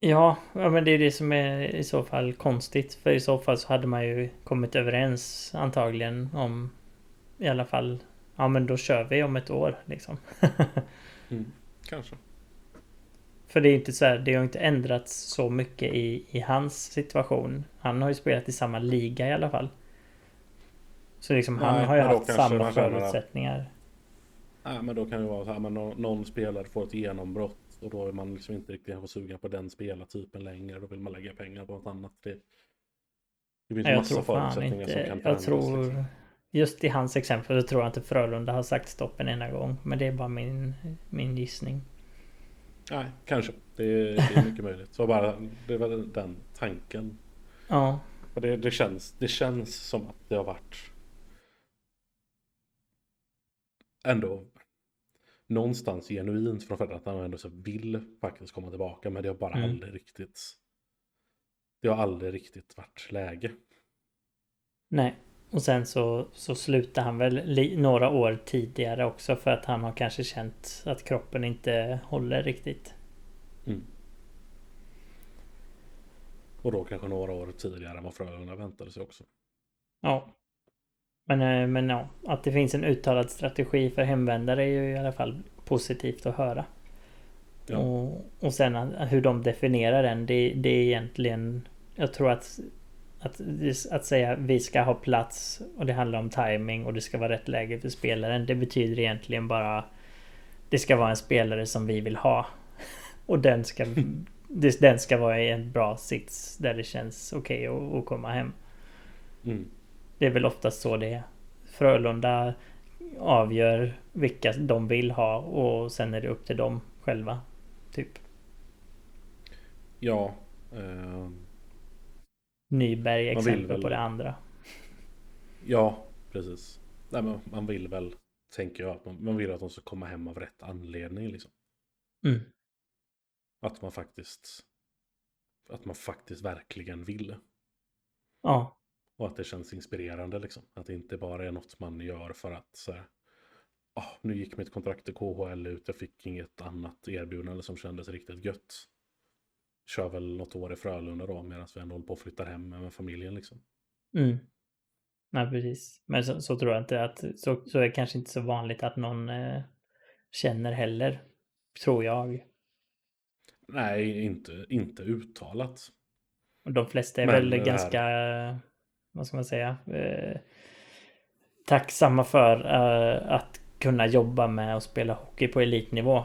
Ja, ja, men det är det som är i så fall konstigt. För i så fall så hade man ju kommit överens antagligen om i alla fall Ja men då kör vi om ett år liksom. (laughs) mm, kanske. För det är inte så här, det har inte ändrats så mycket i, i hans situation. Han har ju spelat i samma liga i alla fall. Så liksom Nej, han har ju haft samma förutsättningar. Nej men då kan det vara så här, men någon, någon spelare får ett genombrott och då är man liksom inte riktigt sugen på den spelartypen längre. Då vill man lägga pengar på något annat. Det, det finns Nej, massa förutsättningar inte, som kan förändras. Jag tror, liksom. Just i hans exempel så tror jag inte Frölunda har sagt stopp en enda gång. Men det är bara min, min gissning. Nej, kanske. Det är, det är mycket möjligt. Så bara, det var den tanken. Ja. Och det, det, känns, det känns som att det har varit ändå någonstans genuint från föräldrarna att han ändå så vill faktiskt komma tillbaka. Men det har bara mm. aldrig riktigt. Det har aldrig riktigt varit läge. Nej. Och sen så, så slutar han väl några år tidigare också för att han har kanske känt att kroppen inte håller riktigt. Mm. Och då kanske några år tidigare än vad Frölunda väntade sig också. Ja. Men, eh, men ja, att det finns en uttalad strategi för hemvändare är ju i alla fall positivt att höra. Ja. Och, och sen hur de definierar den, det, det är egentligen... Jag tror att att, att säga vi ska ha plats och det handlar om timing och det ska vara rätt läge för spelaren. Det betyder egentligen bara Det ska vara en spelare som vi vill ha. (laughs) Och den ska (laughs) Den ska vara i en bra sits där det känns okej okay att, att komma hem. Mm. Det är väl oftast så det är. Frölunda avgör vilka de vill ha och sen är det upp till dem själva. Typ. Ja. Eh, Nyberg exempel väl... på det andra. Ja, precis. Nej, men man vill väl, tänker jag, att man, man vill att de ska komma hem av rätt anledning liksom. Mm. Att man faktiskt, att man faktiskt verkligen vill. Ja. Och att det känns inspirerande liksom. Att det inte bara är något man gör för att så här, oh, nu gick mitt kontrakt i KHL ut, jag fick inget annat erbjudande som kändes riktigt gött kör väl något år i Frölunda då medan vi ändå håller på att flytta hem med familjen liksom. Mm. Nej, precis. Men så, så, tror jag inte att så, så är det kanske inte så vanligt att någon eh, känner heller. Tror jag. Nej, inte, inte uttalat. Och de flesta är Men väl ganska, här... vad ska man säga, eh, tacksamma för eh, att kunna jobba med och spela hockey på elitnivå.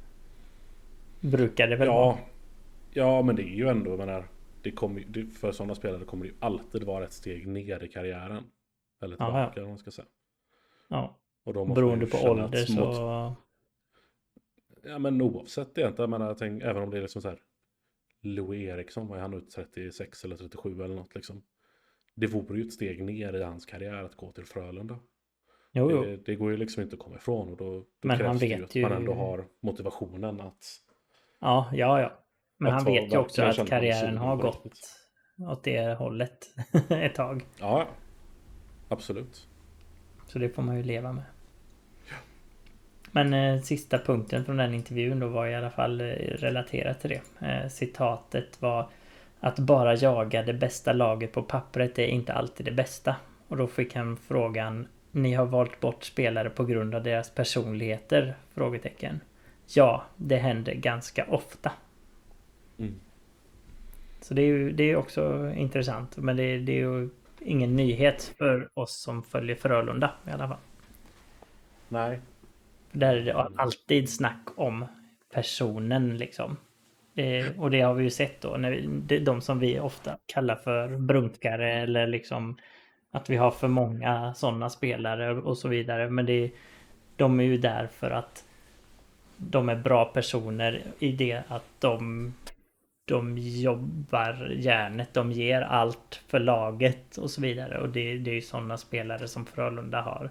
(laughs) Brukar det väl ja, vara? Ja, men det är ju ändå, jag menar, det kommer, det, för sådana spelare kommer det ju alltid vara ett steg ner i karriären. Eller tillbaka, ja. om man ska säga. Ja. Och då Beroende på ålder så... Ja, men oavsett egentligen. Jag menar, jag tänk, även om det är liksom så här. Louis Eriksson, var han ut 36 eller 37 eller något liksom. Det vore ju ett steg ner i hans karriär att gå till Frölunda. Jo, jo. Det, det går ju liksom inte att komma ifrån och då, då men krävs det ju att man ändå har motivationen att... Ja, ja, ja. Men han vet ju också att karriären har gått åt det hållet (laughs) ett tag. Ja, absolut. Så det får man ju leva med. Men eh, sista punkten från den intervjun då var i alla fall eh, relaterat till det. Eh, citatet var att bara jaga det bästa laget på pappret är inte alltid det bästa. Och då fick han frågan Ni har valt bort spelare på grund av deras personligheter? Frågetecken. Ja, det händer ganska ofta. Mm. Så det är ju det är också intressant. Men det, det är ju ingen nyhet för oss som följer Frölunda i alla fall. Nej. Där är det alltid snack om personen liksom. Det, och det har vi ju sett då. När vi, de som vi ofta kallar för brunkare eller liksom att vi har för många sådana spelare och så vidare. Men det, de är ju där för att de är bra personer i det att de de jobbar järnet, de ger allt för laget och så vidare. Och det, det är ju sådana spelare som Frölunda har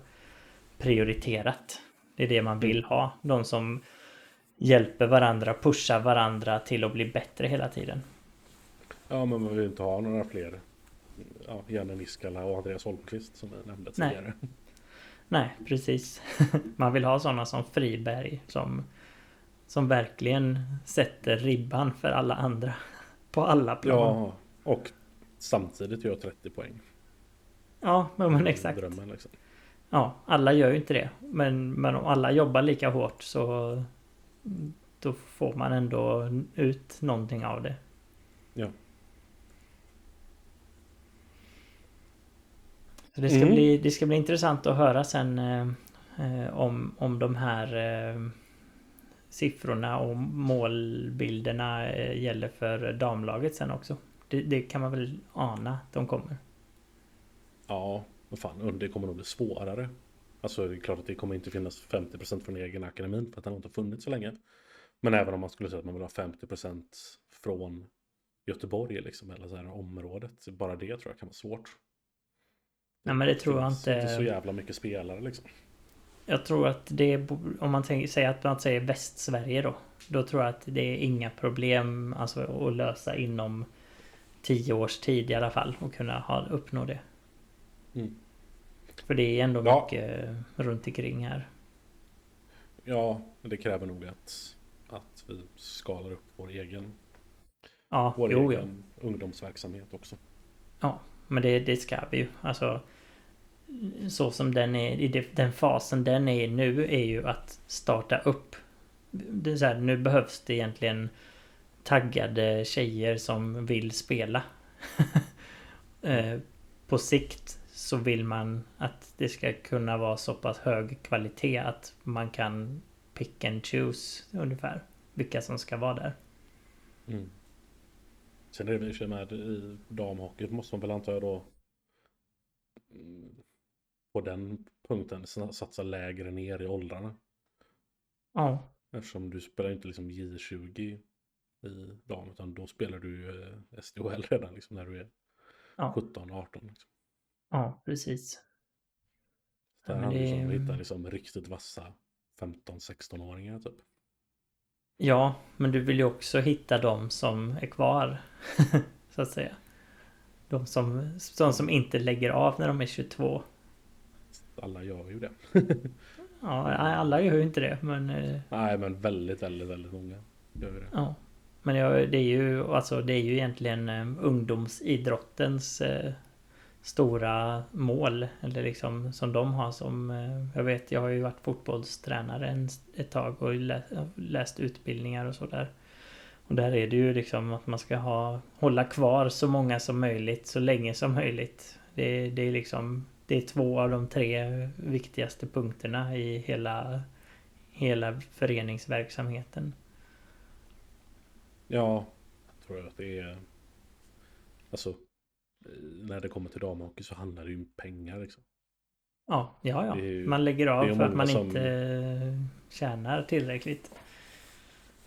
prioriterat. Det är det man vill ha. De som hjälper varandra, pushar varandra till att bli bättre hela tiden. Ja, men man vill inte ha några fler. Ja, Janne Niskala och Andreas Holmqvist som jag nämnde tidigare. Nej, Nej precis. (laughs) man vill ha sådana som Friberg som som verkligen sätter ribban för alla andra. (laughs) På alla plan. Ja, och samtidigt gör 30 poäng. Ja, men exakt. Drömmen, liksom. Ja, alla gör ju inte det. Men, men om alla jobbar lika hårt så då får man ändå ut någonting av det. Ja. Så det ska, mm. bli, det ska bli intressant att höra sen eh, eh om, om de här eh, siffrorna och målbilderna eh, gäller för damlaget sen också. Det, det, kan man väl ana att de kommer. Ja, vad fan, det kommer nog bli svårare. Alltså det är klart att det kommer inte finnas 50% från egen akademin för att den har inte funnits så länge. Men även om man skulle säga att man vill ha 50% från Göteborg liksom, eller så här området. Bara det tror jag kan vara svårt. Nej men det tror jag inte. Det är inte så jävla mycket spelare liksom. Jag tror att det är, om man tänker, säger att man säger Västsverige då. Då tror jag att det är inga problem alltså, att lösa inom tio års tid i alla fall. Och kunna ha, uppnå det. Mm. För det är ändå ja. mycket runt omkring här. Ja, det kräver nog att, att vi skalar upp vår egen, ja, vår jo, egen ja. ungdomsverksamhet också. Ja, men det, det ska vi ju. Alltså så som den är i den fasen den är nu är ju att starta upp. Det är så här, nu behövs det egentligen taggade tjejer som vill spela. (laughs) Eh, på sikt så vill man att det ska kunna vara så pass hög kvalitet att man kan pick and choose ungefär vilka som ska vara där. Mm. Sen är det väl med i damhockey måste man väl anta då på den punkten satsa lägre ner i åldrarna. Ja. Eftersom du spelar inte liksom J20 i dam utan då spelar du eh, SDHL redan liksom när du är ja. 17-18. Liksom. Ja, precis. Där ja, handlar det om att hitta liksom riktigt vassa 15-16-åringar typ. Ja, men du vill ju också hitta de som är kvar. (laughs) så att säga. De som, de som inte lägger av när de är 22 alla gör ju det. (laughs) ja, alla gör ju inte det men... Eh, Nej men väldigt, väldigt, väldigt många gör ju det. Ja. Men det är ju alltså det är ju egentligen eh, ungdomsidrottens eh, stora mål. Eller liksom som de har som... Eh, jag vet, jag har ju varit fotbollstränare en, ett tag och läst, läst utbildningar och sådär. Och där är det ju liksom att man ska ha hålla kvar så många som möjligt så länge som möjligt. Det, det är liksom det är två av de tre viktigaste punkterna i hela, hela föreningsverksamheten. Ja, jag tror att det är... Alltså, när det kommer till damhockey så handlar det ju om pengar liksom. Ja, ja, ja. Ju, man lägger av för att man som... inte tjänar tillräckligt.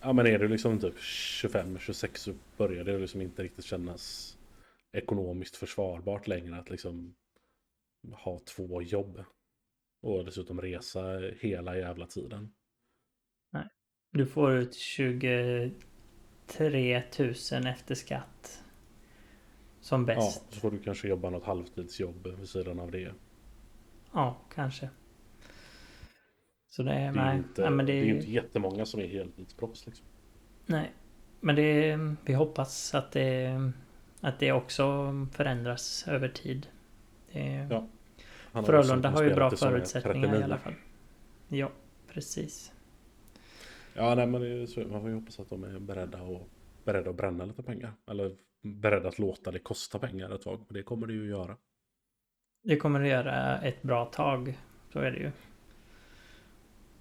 Ja, men är du liksom typ 25-26 så börjar det liksom inte riktigt kännas ekonomiskt försvarbart längre att liksom ha två jobb. Och dessutom resa hela jävla tiden. Nej. Du får ut 23 000 efter skatt. Som bäst. Ja, så får du kanske jobba något halvtidsjobb vid sidan av det. Ja, kanske. Så det är, det är inte, nej, men det är, det är inte jättemånga som är heltidsproffs liksom. Nej, men det vi hoppas att det, att det också förändras över tid. Det, ja. Frölunda har ju bra förutsättningar i alla fall. Ja, precis. Ja, nej, men så, man får ju hoppas att de är beredda, och, beredda att bränna lite pengar. Eller beredda att låta det kosta pengar ett tag. Och det kommer det ju göra. Det kommer det göra ett bra tag. Så är det ju.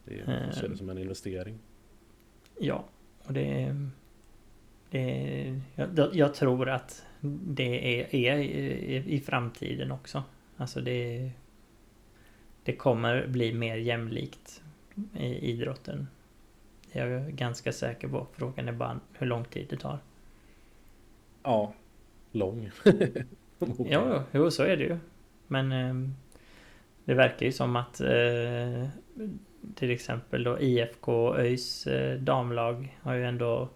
Det är, ser det som en investering. Ja, och det, det jag, jag tror att det är, är i, i framtiden också. Alltså det... Det kommer bli mer jämlikt i idrotten. Det är jag ganska säker på. Frågan är bara hur lång tid det tar. Ja, lång. (laughs) ja, jo, så är det ju. Men eh, det verkar ju som att eh, till exempel då IFK ÖIS eh, damlag har ju ändå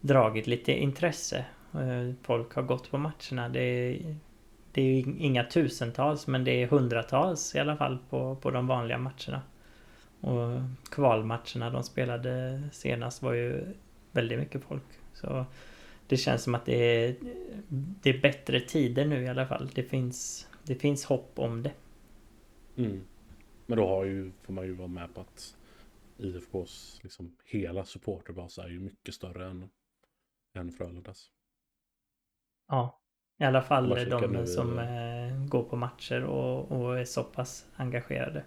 dragit lite intresse. Eh, folk har gått på matcherna. Det är, det är ju inga tusentals men det är hundratals i alla fall på, på de vanliga matcherna. Och kvalmatcherna de spelade senast var ju väldigt mycket folk. Så det känns som att det är, det är bättre tider nu i alla fall. Det finns, det finns hopp om det. Mm. Men då har ju, får man ju vara med på att IFKs liksom hela supporterbas är ju mycket större än, än Frölundas. Ja, i alla fall de som eh, går på matcher och, och är så pass engagerade.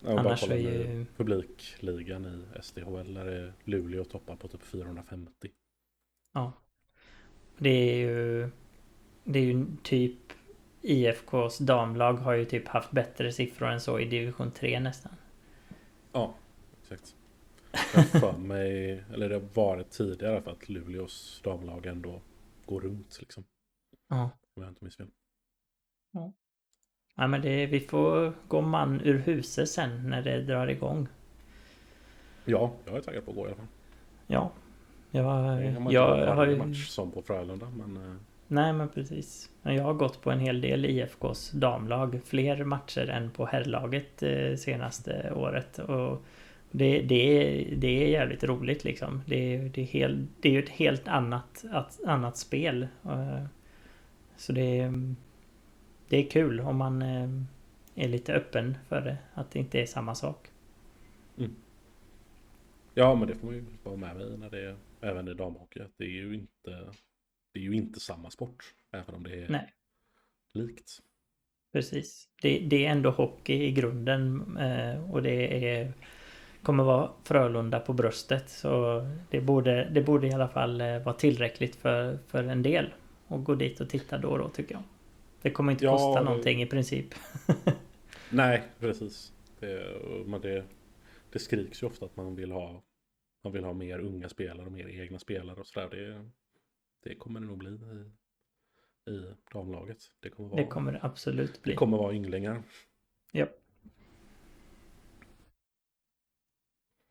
Ja, Annars är ju... Publikligan i SDHL där är Luleå toppar på typ 450. Ja. Det är ju... Det är ju typ IFKs damlag har ju typ haft bättre siffror än så i division 3 nästan. Ja, exakt. Jag för mig, (laughs) eller det har varit tidigare för att Luleås damlag ändå går runt liksom. Ja. Om jag inte minns fel. Ja. Ja men det, vi får gå man ur huset sen när det drar igång. Ja, jag är taggad på att gå i alla fall. Ja. Jag, jag, jag har ju... match som på Frölunda men... Eh, Nej men precis. Jag har gått på en hel del IFKs damlag. Fler matcher än på herrlaget eh, senaste året. Och det, det, är, det är jävligt roligt liksom. Det, är, det, är, helt, det är ju ett helt annat, annat spel. Eh, så det är, det är kul om man eh, är lite öppen för det. Att det inte är samma sak. Mm. Ja men det får man ju vara med mig när det är även i damhockey. Det är ju inte det är ju inte samma sport. Även om det är Nej. likt. Precis. Det, det, är ändå hockey i grunden. Eh, och det är, kommer vara Frölunda på bröstet. Så det borde, det borde i alla fall eh, vara tillräckligt för, för en del. Och gå dit och titta då och då tycker jag. Det kommer inte ja, kosta någonting i princip. (laughs) Nej, precis. Det, men det, det skriks ju ofta att man vill ha man vill ha mer unga spelare och mer egna spelare och sådär. Det, det kommer det nog bli i, i damlaget. Det kommer, vara, det kommer det absolut bli. Det kommer vara ynglingar. Ja.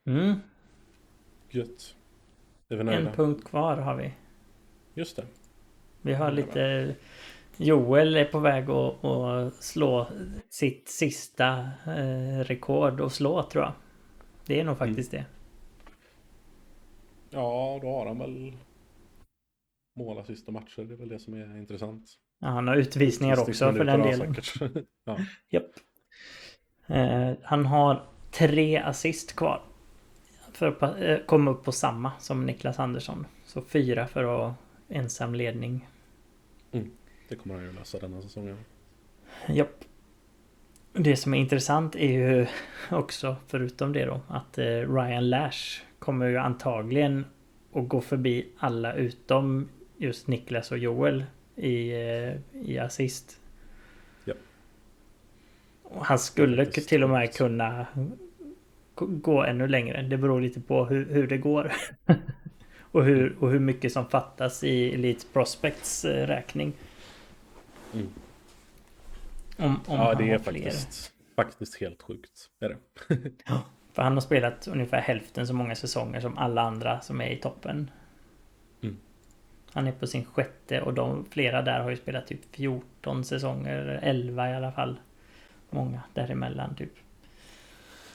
Mm. Gött. En punkt kvar har vi. Just det. Vi har lite... Joel är på väg att, att slå sitt sista eh, rekord och slå tror jag. Det är nog mm. faktiskt mm. det. Ja, då har han väl målassist och matcher. Det är väl det som är intressant. Ja, han har utvisningar också för den delen. (laughs) ja. Japp. Eh, han har tre assist kvar. För att eh, komma upp på samma som Niklas Andersson. Så fyra för att ensam ledning. Mm. Det kommer han ju lösa denna säsongen. Japp. Det som är intressant är ju (laughs) också, förutom det då, att eh, Ryan Lash kommer ju antagligen att gå förbi alla utom just Niklas och Joel i, eh, i assist. Ja. Och han skulle till och med kunna gå ännu längre. Det beror lite på hur, hur det går. (laughs) och, hur, och hur mycket som fattas i Elite Prospects eh, räkning. Mm. Om, om ja, det är faktiskt, faktiskt helt sjukt. Är det. (laughs) ja, för han har spelat ungefär hälften så många säsonger som alla andra som är i toppen. Han är på sin sjätte och de, flera där har ju spelat typ 14 säsonger, 11 i alla fall. Många däremellan typ.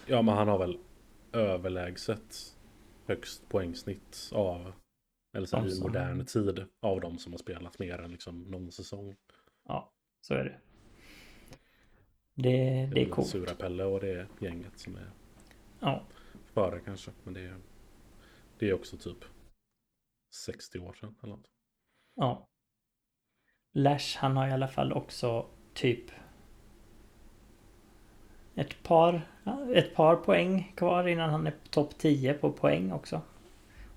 Ja men han har väl överlägset högst poängsnitt av eller så i modern tid av de som har spelat mer än liksom någon säsong. Så är det. Det, det är coolt. Sura Pelle och det gänget som är ja. före kanske. Men det är, det är också typ 60 år sedan eller något. Ja. Lash han har i alla fall också typ ett par, ett par poäng kvar innan han är topp 10 på poäng också.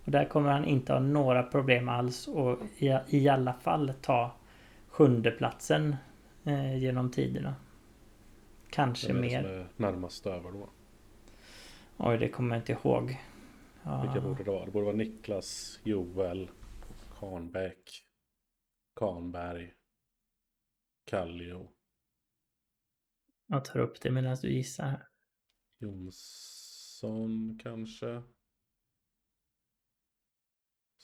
Och där kommer han inte ha några problem alls och i, i alla fall ta sjunde platsen eh, genom tiderna. Kanske mer. Vem är närmast över då? Oj, det kommer jag inte ihåg. Ja. Vilka borde det vara? Det borde vara Niklas, Joel, Karnbäck, Karnberg, Kallio. Jag tar upp det medan du gissar. Jonsson kanske.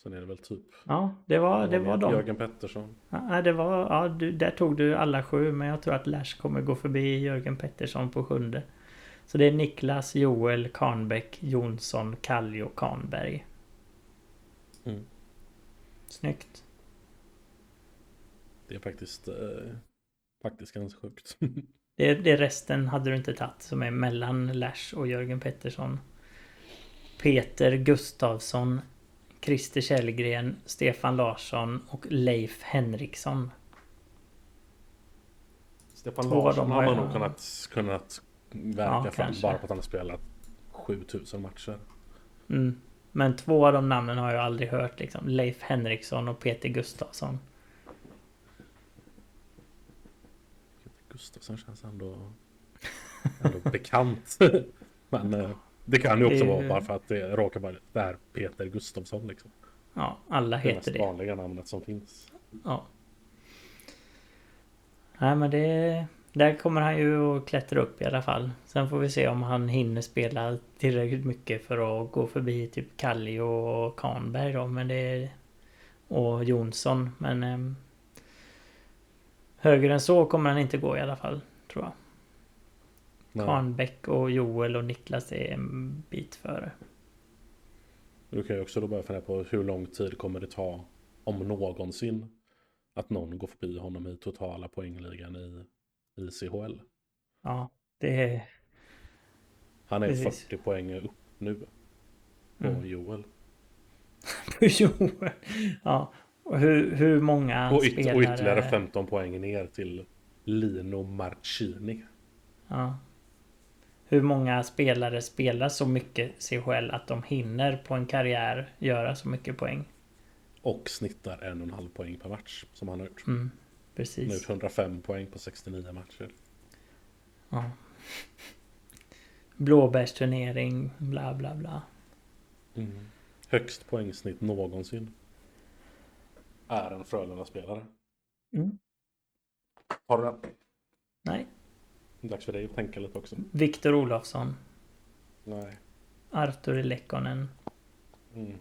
Sen är det väl typ. Ja, det var, det var de. Jörgen Pettersson. Ja, det var, ja, du, där tog du alla sju. Men jag tror att Lash kommer gå förbi Jörgen Pettersson på sjunde. Så det är Niklas, Joel, Karnbäck, Jonsson, Kallio, Karnberg. Mm. Snyggt. Det är faktiskt, eh, faktiskt ganska sjukt. (laughs) det, det resten hade du inte tagit som är mellan Lash och Jörgen Pettersson. Peter Gustavsson, Christer Källgren, Stefan Larsson och Leif Henriksson. Stefan Larsson har man nog kunnat, kunnat verka ja, fram bara på att han har spelat 7000 matcher. Mm. Men två av de namnen har jag aldrig hört liksom. Leif Henriksson och Peter Gustafsson. Peter Gustafsson känns ändå, ändå bekant. (laughs) Men eh, det kan ju också det... vara bara för att det råkar vara det här Peter Gustafsson liksom. Ja, alla heter det. Det vanliga namnet som finns. Ja. Nej men det... Där kommer han ju att klättra upp i alla fall. Sen får vi se om han hinner spela tillräckligt mycket för att gå förbi typ Kallio och Karnberg då. Men det är, och Jonsson. Men eh, högre än så kommer han inte gå i alla fall. Tror jag. Nej. Karnbäck och Joel och Niklas är en bit före. Du kan ju också då börja fundera på hur lång tid kommer det ta om någonsin att någon går förbi honom i totala poängligan i i CHL. Ja, det är... Han är Precis. 40 poäng upp nu. På mm. Joel. (laughs) på Joel? Ja. Och hur, hur många och, yt spelare... och ytterligare 15 poäng ner till Lino Marcini. Ja. Hur många spelare spelar så mycket CHL att de hinner på en karriär göra så mycket poäng? Och snittar en och en halv poäng per match som han har gjort. Mm. Precis. Nu 105 poäng på 69 matcher. Ja. Blåbärsturnering, bla bla bla. Mm. Högst poängsnitt någonsin. Är en Frölunda-spelare. Mm. Har du den? Nej. Dags för dig att tänka lite också. Viktor Olofsson. Nej. Arturi Lekkonen. Mm.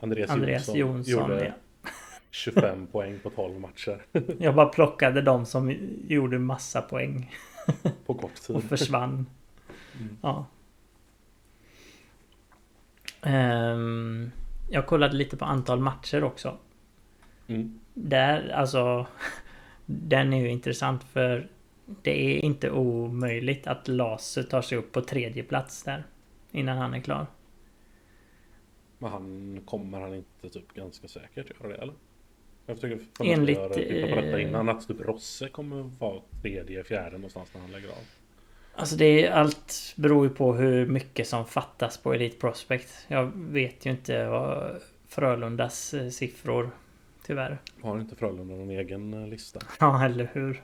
Andreas, Andreas Jonsson, Jonsson gjorde, ja. (laughs) 25 poäng på 12 matcher. (laughs) Jag bara plockade de som gjorde massa poäng. (laughs) På kort tid. Och försvann. Mm. Ja. Um, jag kollade lite på antal matcher också. Mm. Där, alltså... Den är ju intressant för det är inte omöjligt att Laser tar sig upp på tredje plats där. Innan han är klar. Men han kommer han inte typ ganska säkert göra det eller? Jag försöker Enligt, titta på detta eh, innan att typ Rosse kommer vara tredje, fjärde någonstans när han lägger av. Alltså det är allt beror ju på hur mycket som fattas på Elite Prospect. Jag vet ju inte vad Frölundas eh, siffror tyvärr. Har inte Frölunda någon egen eh, lista? Ja, eller hur?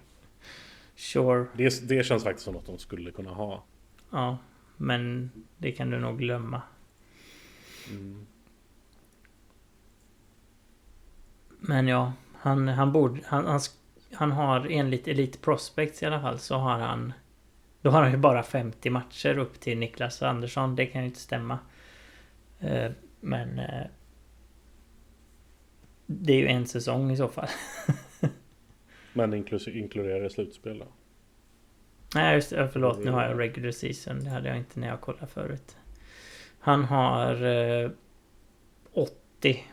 Sure. Det, det känns faktiskt som något de skulle kunna ha. Ja, men det kan du nog glömma. Mm. Men ja, han, han borde... Han, han, han har enligt Elite Prospects i alla fall så har han... Då har han ju bara 50 matcher upp till Niklas Andersson. Det kan ju inte stämma. Eh, men... Eh, det är ju en säsong i så fall. (laughs) Men inkluderar slutspel då? Nej just det, förlåt nu har jag regular season. Det hade jag inte när jag kollade förut. Han har eh, 80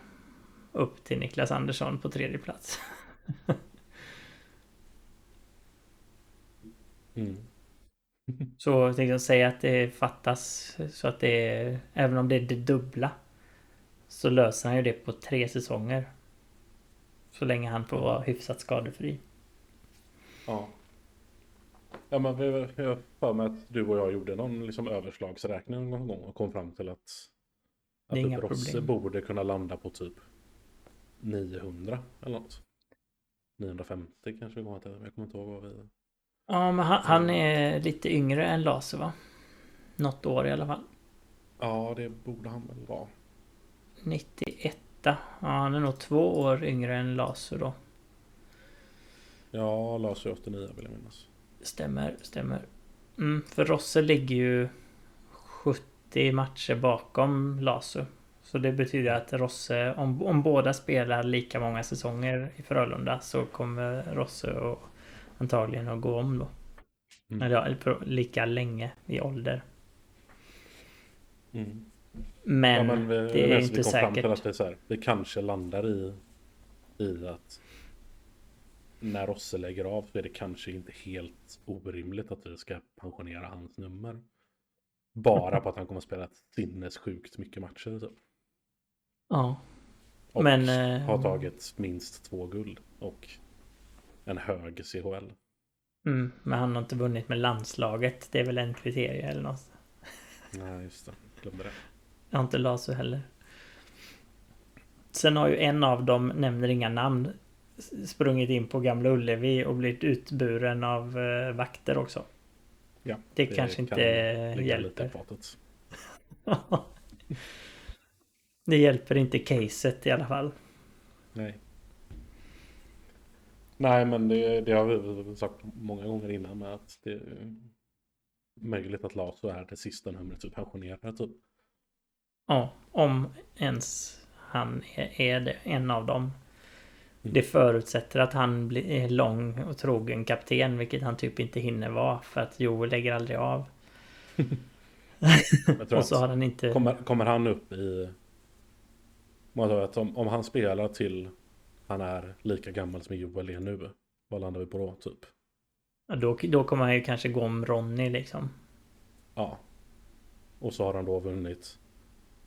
upp till Niklas Andersson på tredje plats. (laughs) mm. Så tänkte säga att det fattas så att det är, även om det är det dubbla så löser han ju det på tre säsonger. Så länge han får vara hyfsat skadefri. Ja. Ja men vi, jag för mig att du och jag gjorde någon liksom överslagsräkning någon gång och kom fram till att att typ Rosse borde kunna landa på typ 900 eller något. 950 kanske vi kommer till. Jag kommer inte ihåg vad vi... Ja, men han, han är lite yngre än Laser va? Något år i alla fall. Ja, det borde han väl vara. 91. Ja, han är nog två år yngre än Lasu då. Ja, Lasu 89 vill jag minnas. Stämmer, stämmer. Mm, för Rosse ligger ju 70 matcher bakom Lasu. Så det betyder att Rosse, om, om båda spelar lika många säsonger i Frölunda så kommer Rosse och antagligen att gå om då. Mm. Eller lika länge i ålder. Mm. Men, ja, men vi, det är inte vi säkert. Fram till att det, är så här, det kanske landar i, i att när Rosse lägger av så är det kanske inte helt orimligt att vi ska pensionera hans nummer. Bara på att han kommer att spela sinnessjukt mycket matcher. Typ. Ja. Och men, eh, har tagit minst två guld och en hög CHL. Mm, men han har inte vunnit med landslaget. Det är väl en kriterie eller något. Nej, just det. Glömde det. Jag har inte Lasu heller. Sen har ju en av dem, nämner inga namn, sprungit in på Gamla Ullevi och blivit utburen av uh, vakter också. Ja, det, det kanske inte hjälper. (laughs) det hjälper inte caset i alla fall. Nej. Nej, men det, det har vi sagt många gånger innan med att det är möjligt att Laso är det sista numret typ pensionerar typ. Ja, om ens han är, är det, en av dem. Det förutsätter att han blir lång och trogen kapten, vilket han typ inte hinner vara för att Joel lägger aldrig av. (laughs) och så har han inte... Kommer, kommer han upp i... Att om, om han spelar till han är lika gammal som Joel är nu, vad landar vi på då typ? Ja, då, då kommer han ju kanske gå om Ronny liksom. Ja. Och så har han då vunnit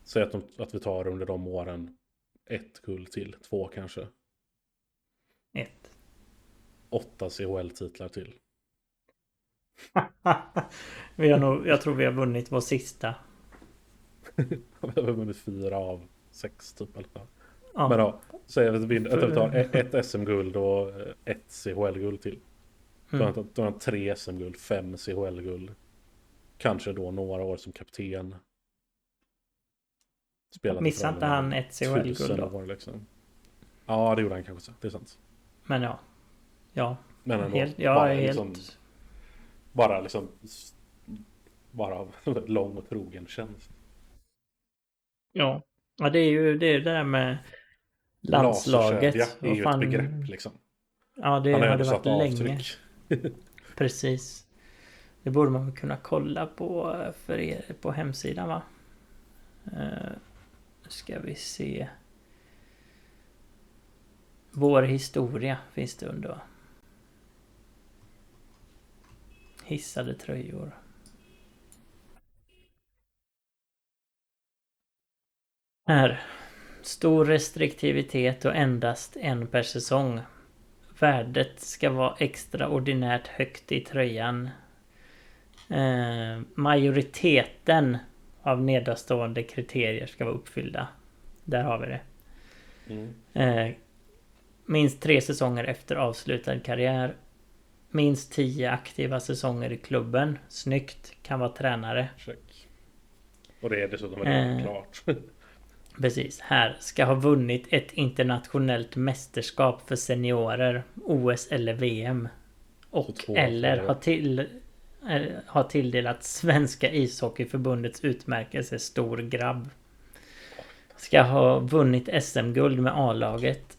Säg att, de, att vi tar under de åren ett guld till, två kanske. Ett. Åtta CHL-titlar till. (laughs) vi har nog, jag tror vi har vunnit vår sista. (laughs) vi har vunnit fyra av sex typ. Eller ja. Men ja, säg att vi, tar ett SM-guld och ett CHL-guld till. Mm. Då har han tre SM-guld, fem CHL-guld. Kanske då några år som kapten. Missade inte han ett CHL-guld då? Liksom. Ja, det gjorde han kanske. Det är sant. Men ja. Ja. Men ändå. Helt, ja, bara, helt... Liksom, bara liksom... Bara av (laughs) lång och trogen tjänst. Ja. Ja, det är ju det, är det där med landslaget. Ja, det är ju fan... ett begrepp liksom. Ja, det har det varit länge. (laughs) Precis. Det borde man kunna kolla på för er på hemsidan va? Uh, ska vi se. Vår historia finns det under. Hissade tröjor. Här. Stor restriktivitet och endast en per säsong. Värdet ska vara extraordinärt högt i tröjan. Eh, majoriteten av nedstående kriterier ska vara uppfyllda. Där har vi det. Mm. Eh, minst tre säsonger efter avslutad karriär. Minst tio aktiva säsonger i klubben. Snyggt. Kan vara tränare. Check. Och det är dessutom redan eh, klart. (laughs) precis. Här. Ska ha vunnit ett internationellt mästerskap för seniorer. OS eller VM. Och eller ha till Eh, har tilldelat Svenska ishockeyförbundets utmärkelse Stor grabb. Ska ha vunnit SM-guld med A-laget.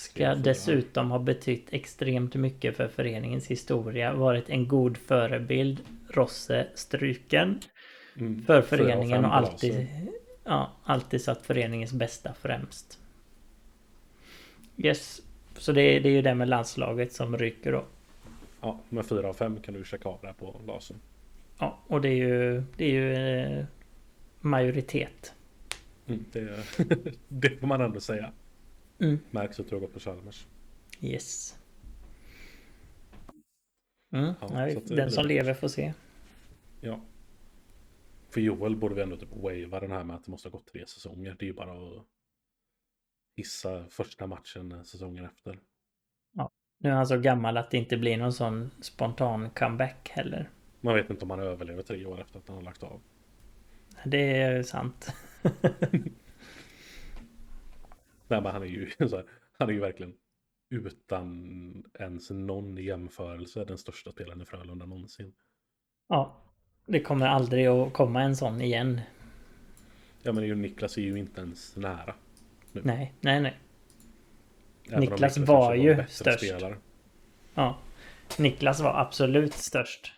Ska dessutom ha betytt extremt mycket för föreningens historia. Varit en god förebild. Rosse struken. Mm, för föreningen och alltid, ja, alltid satt föreningens bästa främst. Yes. Så det, det är ju det med landslaget som ryker då. Ja, med fyra av fem kan du checka av det på lasern. Ja, och det är ju, det är ju eh, majoritet. Mm, det, (laughs) det får man ändå säga. Mm. Märks att har gått på Chalmers. Yes. Mm, ja, nej, den som lever får se. Ja. För Joel borde vi ändå typ wava den här med att det måste ha gått tre säsonger. Det är ju bara att hissa första matchen säsongen efter. Nu är han så gammal att det inte blir någon sån spontan comeback heller. Man vet inte om han överlever tre år efter att han har lagt av. Det är sant. (laughs) Nej men han är ju (laughs) här, han är ju verkligen utan ens någon jämförelse den största spelaren i Frölunda någonsin. Ja. Det kommer aldrig att komma en sån igen. Ja men Niklas är ju inte ens nära. Nu. Nej, nej, nej. Även Niklas var ju störst. Spelare. Ja. Niklas var absolut störst.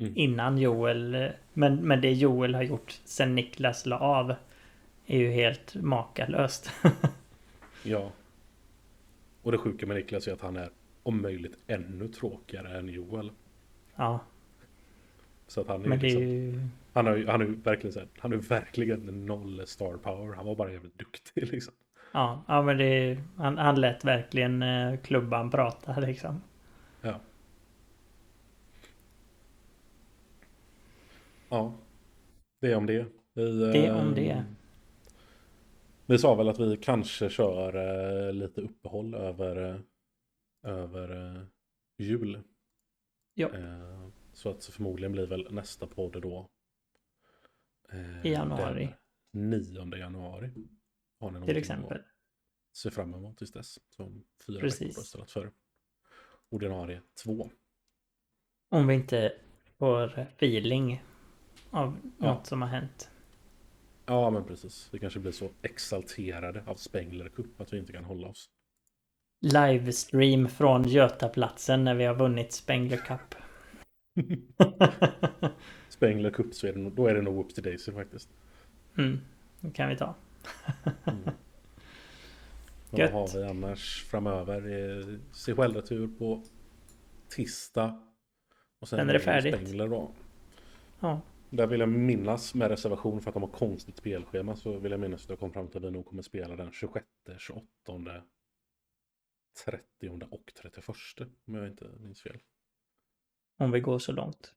Mm. Innan Joel. Men, men det Joel har gjort sen Niklas la av. Är ju helt makalöst. (laughs) ja. Och det sjuka med Niklas är att han är om möjligt ännu tråkigare än Joel. Ja. Så att han är, liksom, är Han har ju han är verkligen så här, han är verkligen noll star power. Han var bara jävligt duktig liksom. Ja, ja men det han, han lät verkligen eh, klubban prata liksom. Ja. Ja. Det är om det. Vi, det är om det. Vi sa väl att vi kanske kör eh, lite uppehåll över, eh, över eh, jul. Ja. Så att förmodligen blir väl nästa podd då. I januari. 9 januari. Har ni Till exempel. Se fram emot tills dess. Som fyra Precis. veckor istället för ordinarie två. Om vi inte får feeling av ja. något som har hänt. Ja, men precis. Vi kanske blir så exalterade av Spengler Cup att vi inte kan hålla oss. Livestream från Götaplatsen när vi har vunnit Spengler Cup. (laughs) Spengler Cup så är det, då är det nog upp till Daisy faktiskt. Mm, det kan vi ta. mm. (laughs) Vad har vi annars framöver? Se självretur på tisdag. Och sen, sen är det färdigt. Spengler då. Ja. Där vill jag minnas med reservation för att de har konstigt spelschema så vill jag minnas att jag kom fram till att vi nog kommer spela den 26, 28, 30 och 31 om jag inte minns fel. Om vi går så långt.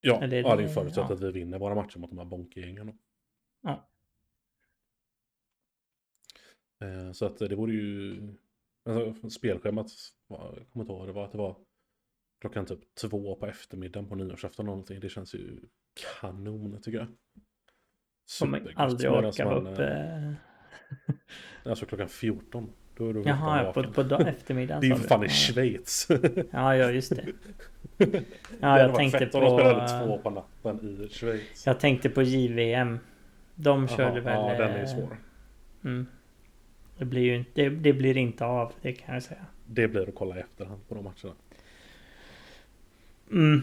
Ja, Eller, ja det är förutsatt ja. att vi vinner våra matcher mot de här bonkegängen. Ja. Eh, så att det vore ju... Alltså, spelschemat, jag kommer inte ihåg, det var att det var klockan typ två på eftermiddagen på nyårsafton någonting. Det känns ju kanon tycker jag. Kommer aldrig orka vara upp. Eh... Alltså klockan 14. Då är du Jaha, på, på dag, eftermiddagen. det är ju fan i Schweiz. (laughs) ja, ja just det. (laughs) Ja, jag tänkte på... De två på natten i Schweiz. Jag tänkte på JVM. De körde Aha, väl... Ja, den är ju svår. Mm. Det blir ju inte, det, det, blir inte av, det kan jag säga. Det blir att kolla i efterhand på de matcherna. Mm,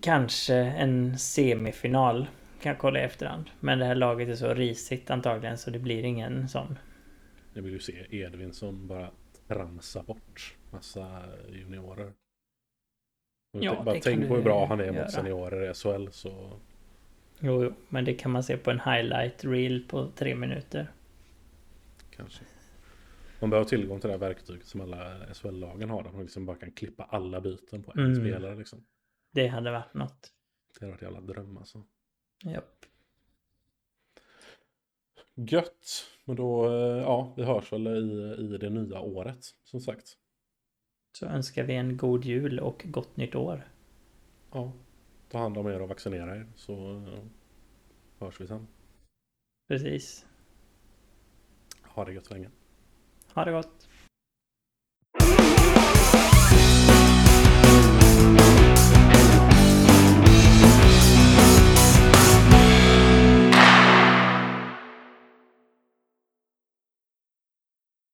kanske en semifinal kan jag kolla i efterhand. Men det här laget är så risigt antagligen så det blir ingen sån. Jag vill ju se Edvinsson bara tramsa bort massa juniorer. Ja, bara tänk på hur bra han är göra. mot seniorer i SHL så... Jo, jo, men det kan man se på en highlight reel på tre minuter. Kanske. Man behöver tillgång till det här verktyget som alla SHL-lagen har. Där man liksom bara kan klippa alla byten på en mm. spelare. Liksom. Det hade varit något. Det hade varit jävla dröm alltså. Japp. Gött. Men då, eh, ja, vi hörs väl i, i det nya året som sagt. Så önskar vi en god jul och gott nytt år. Ja, ta hand om er och vaccinera er så eh, hörs vi sen. Precis. Ha det gött så länge. Ha det gott.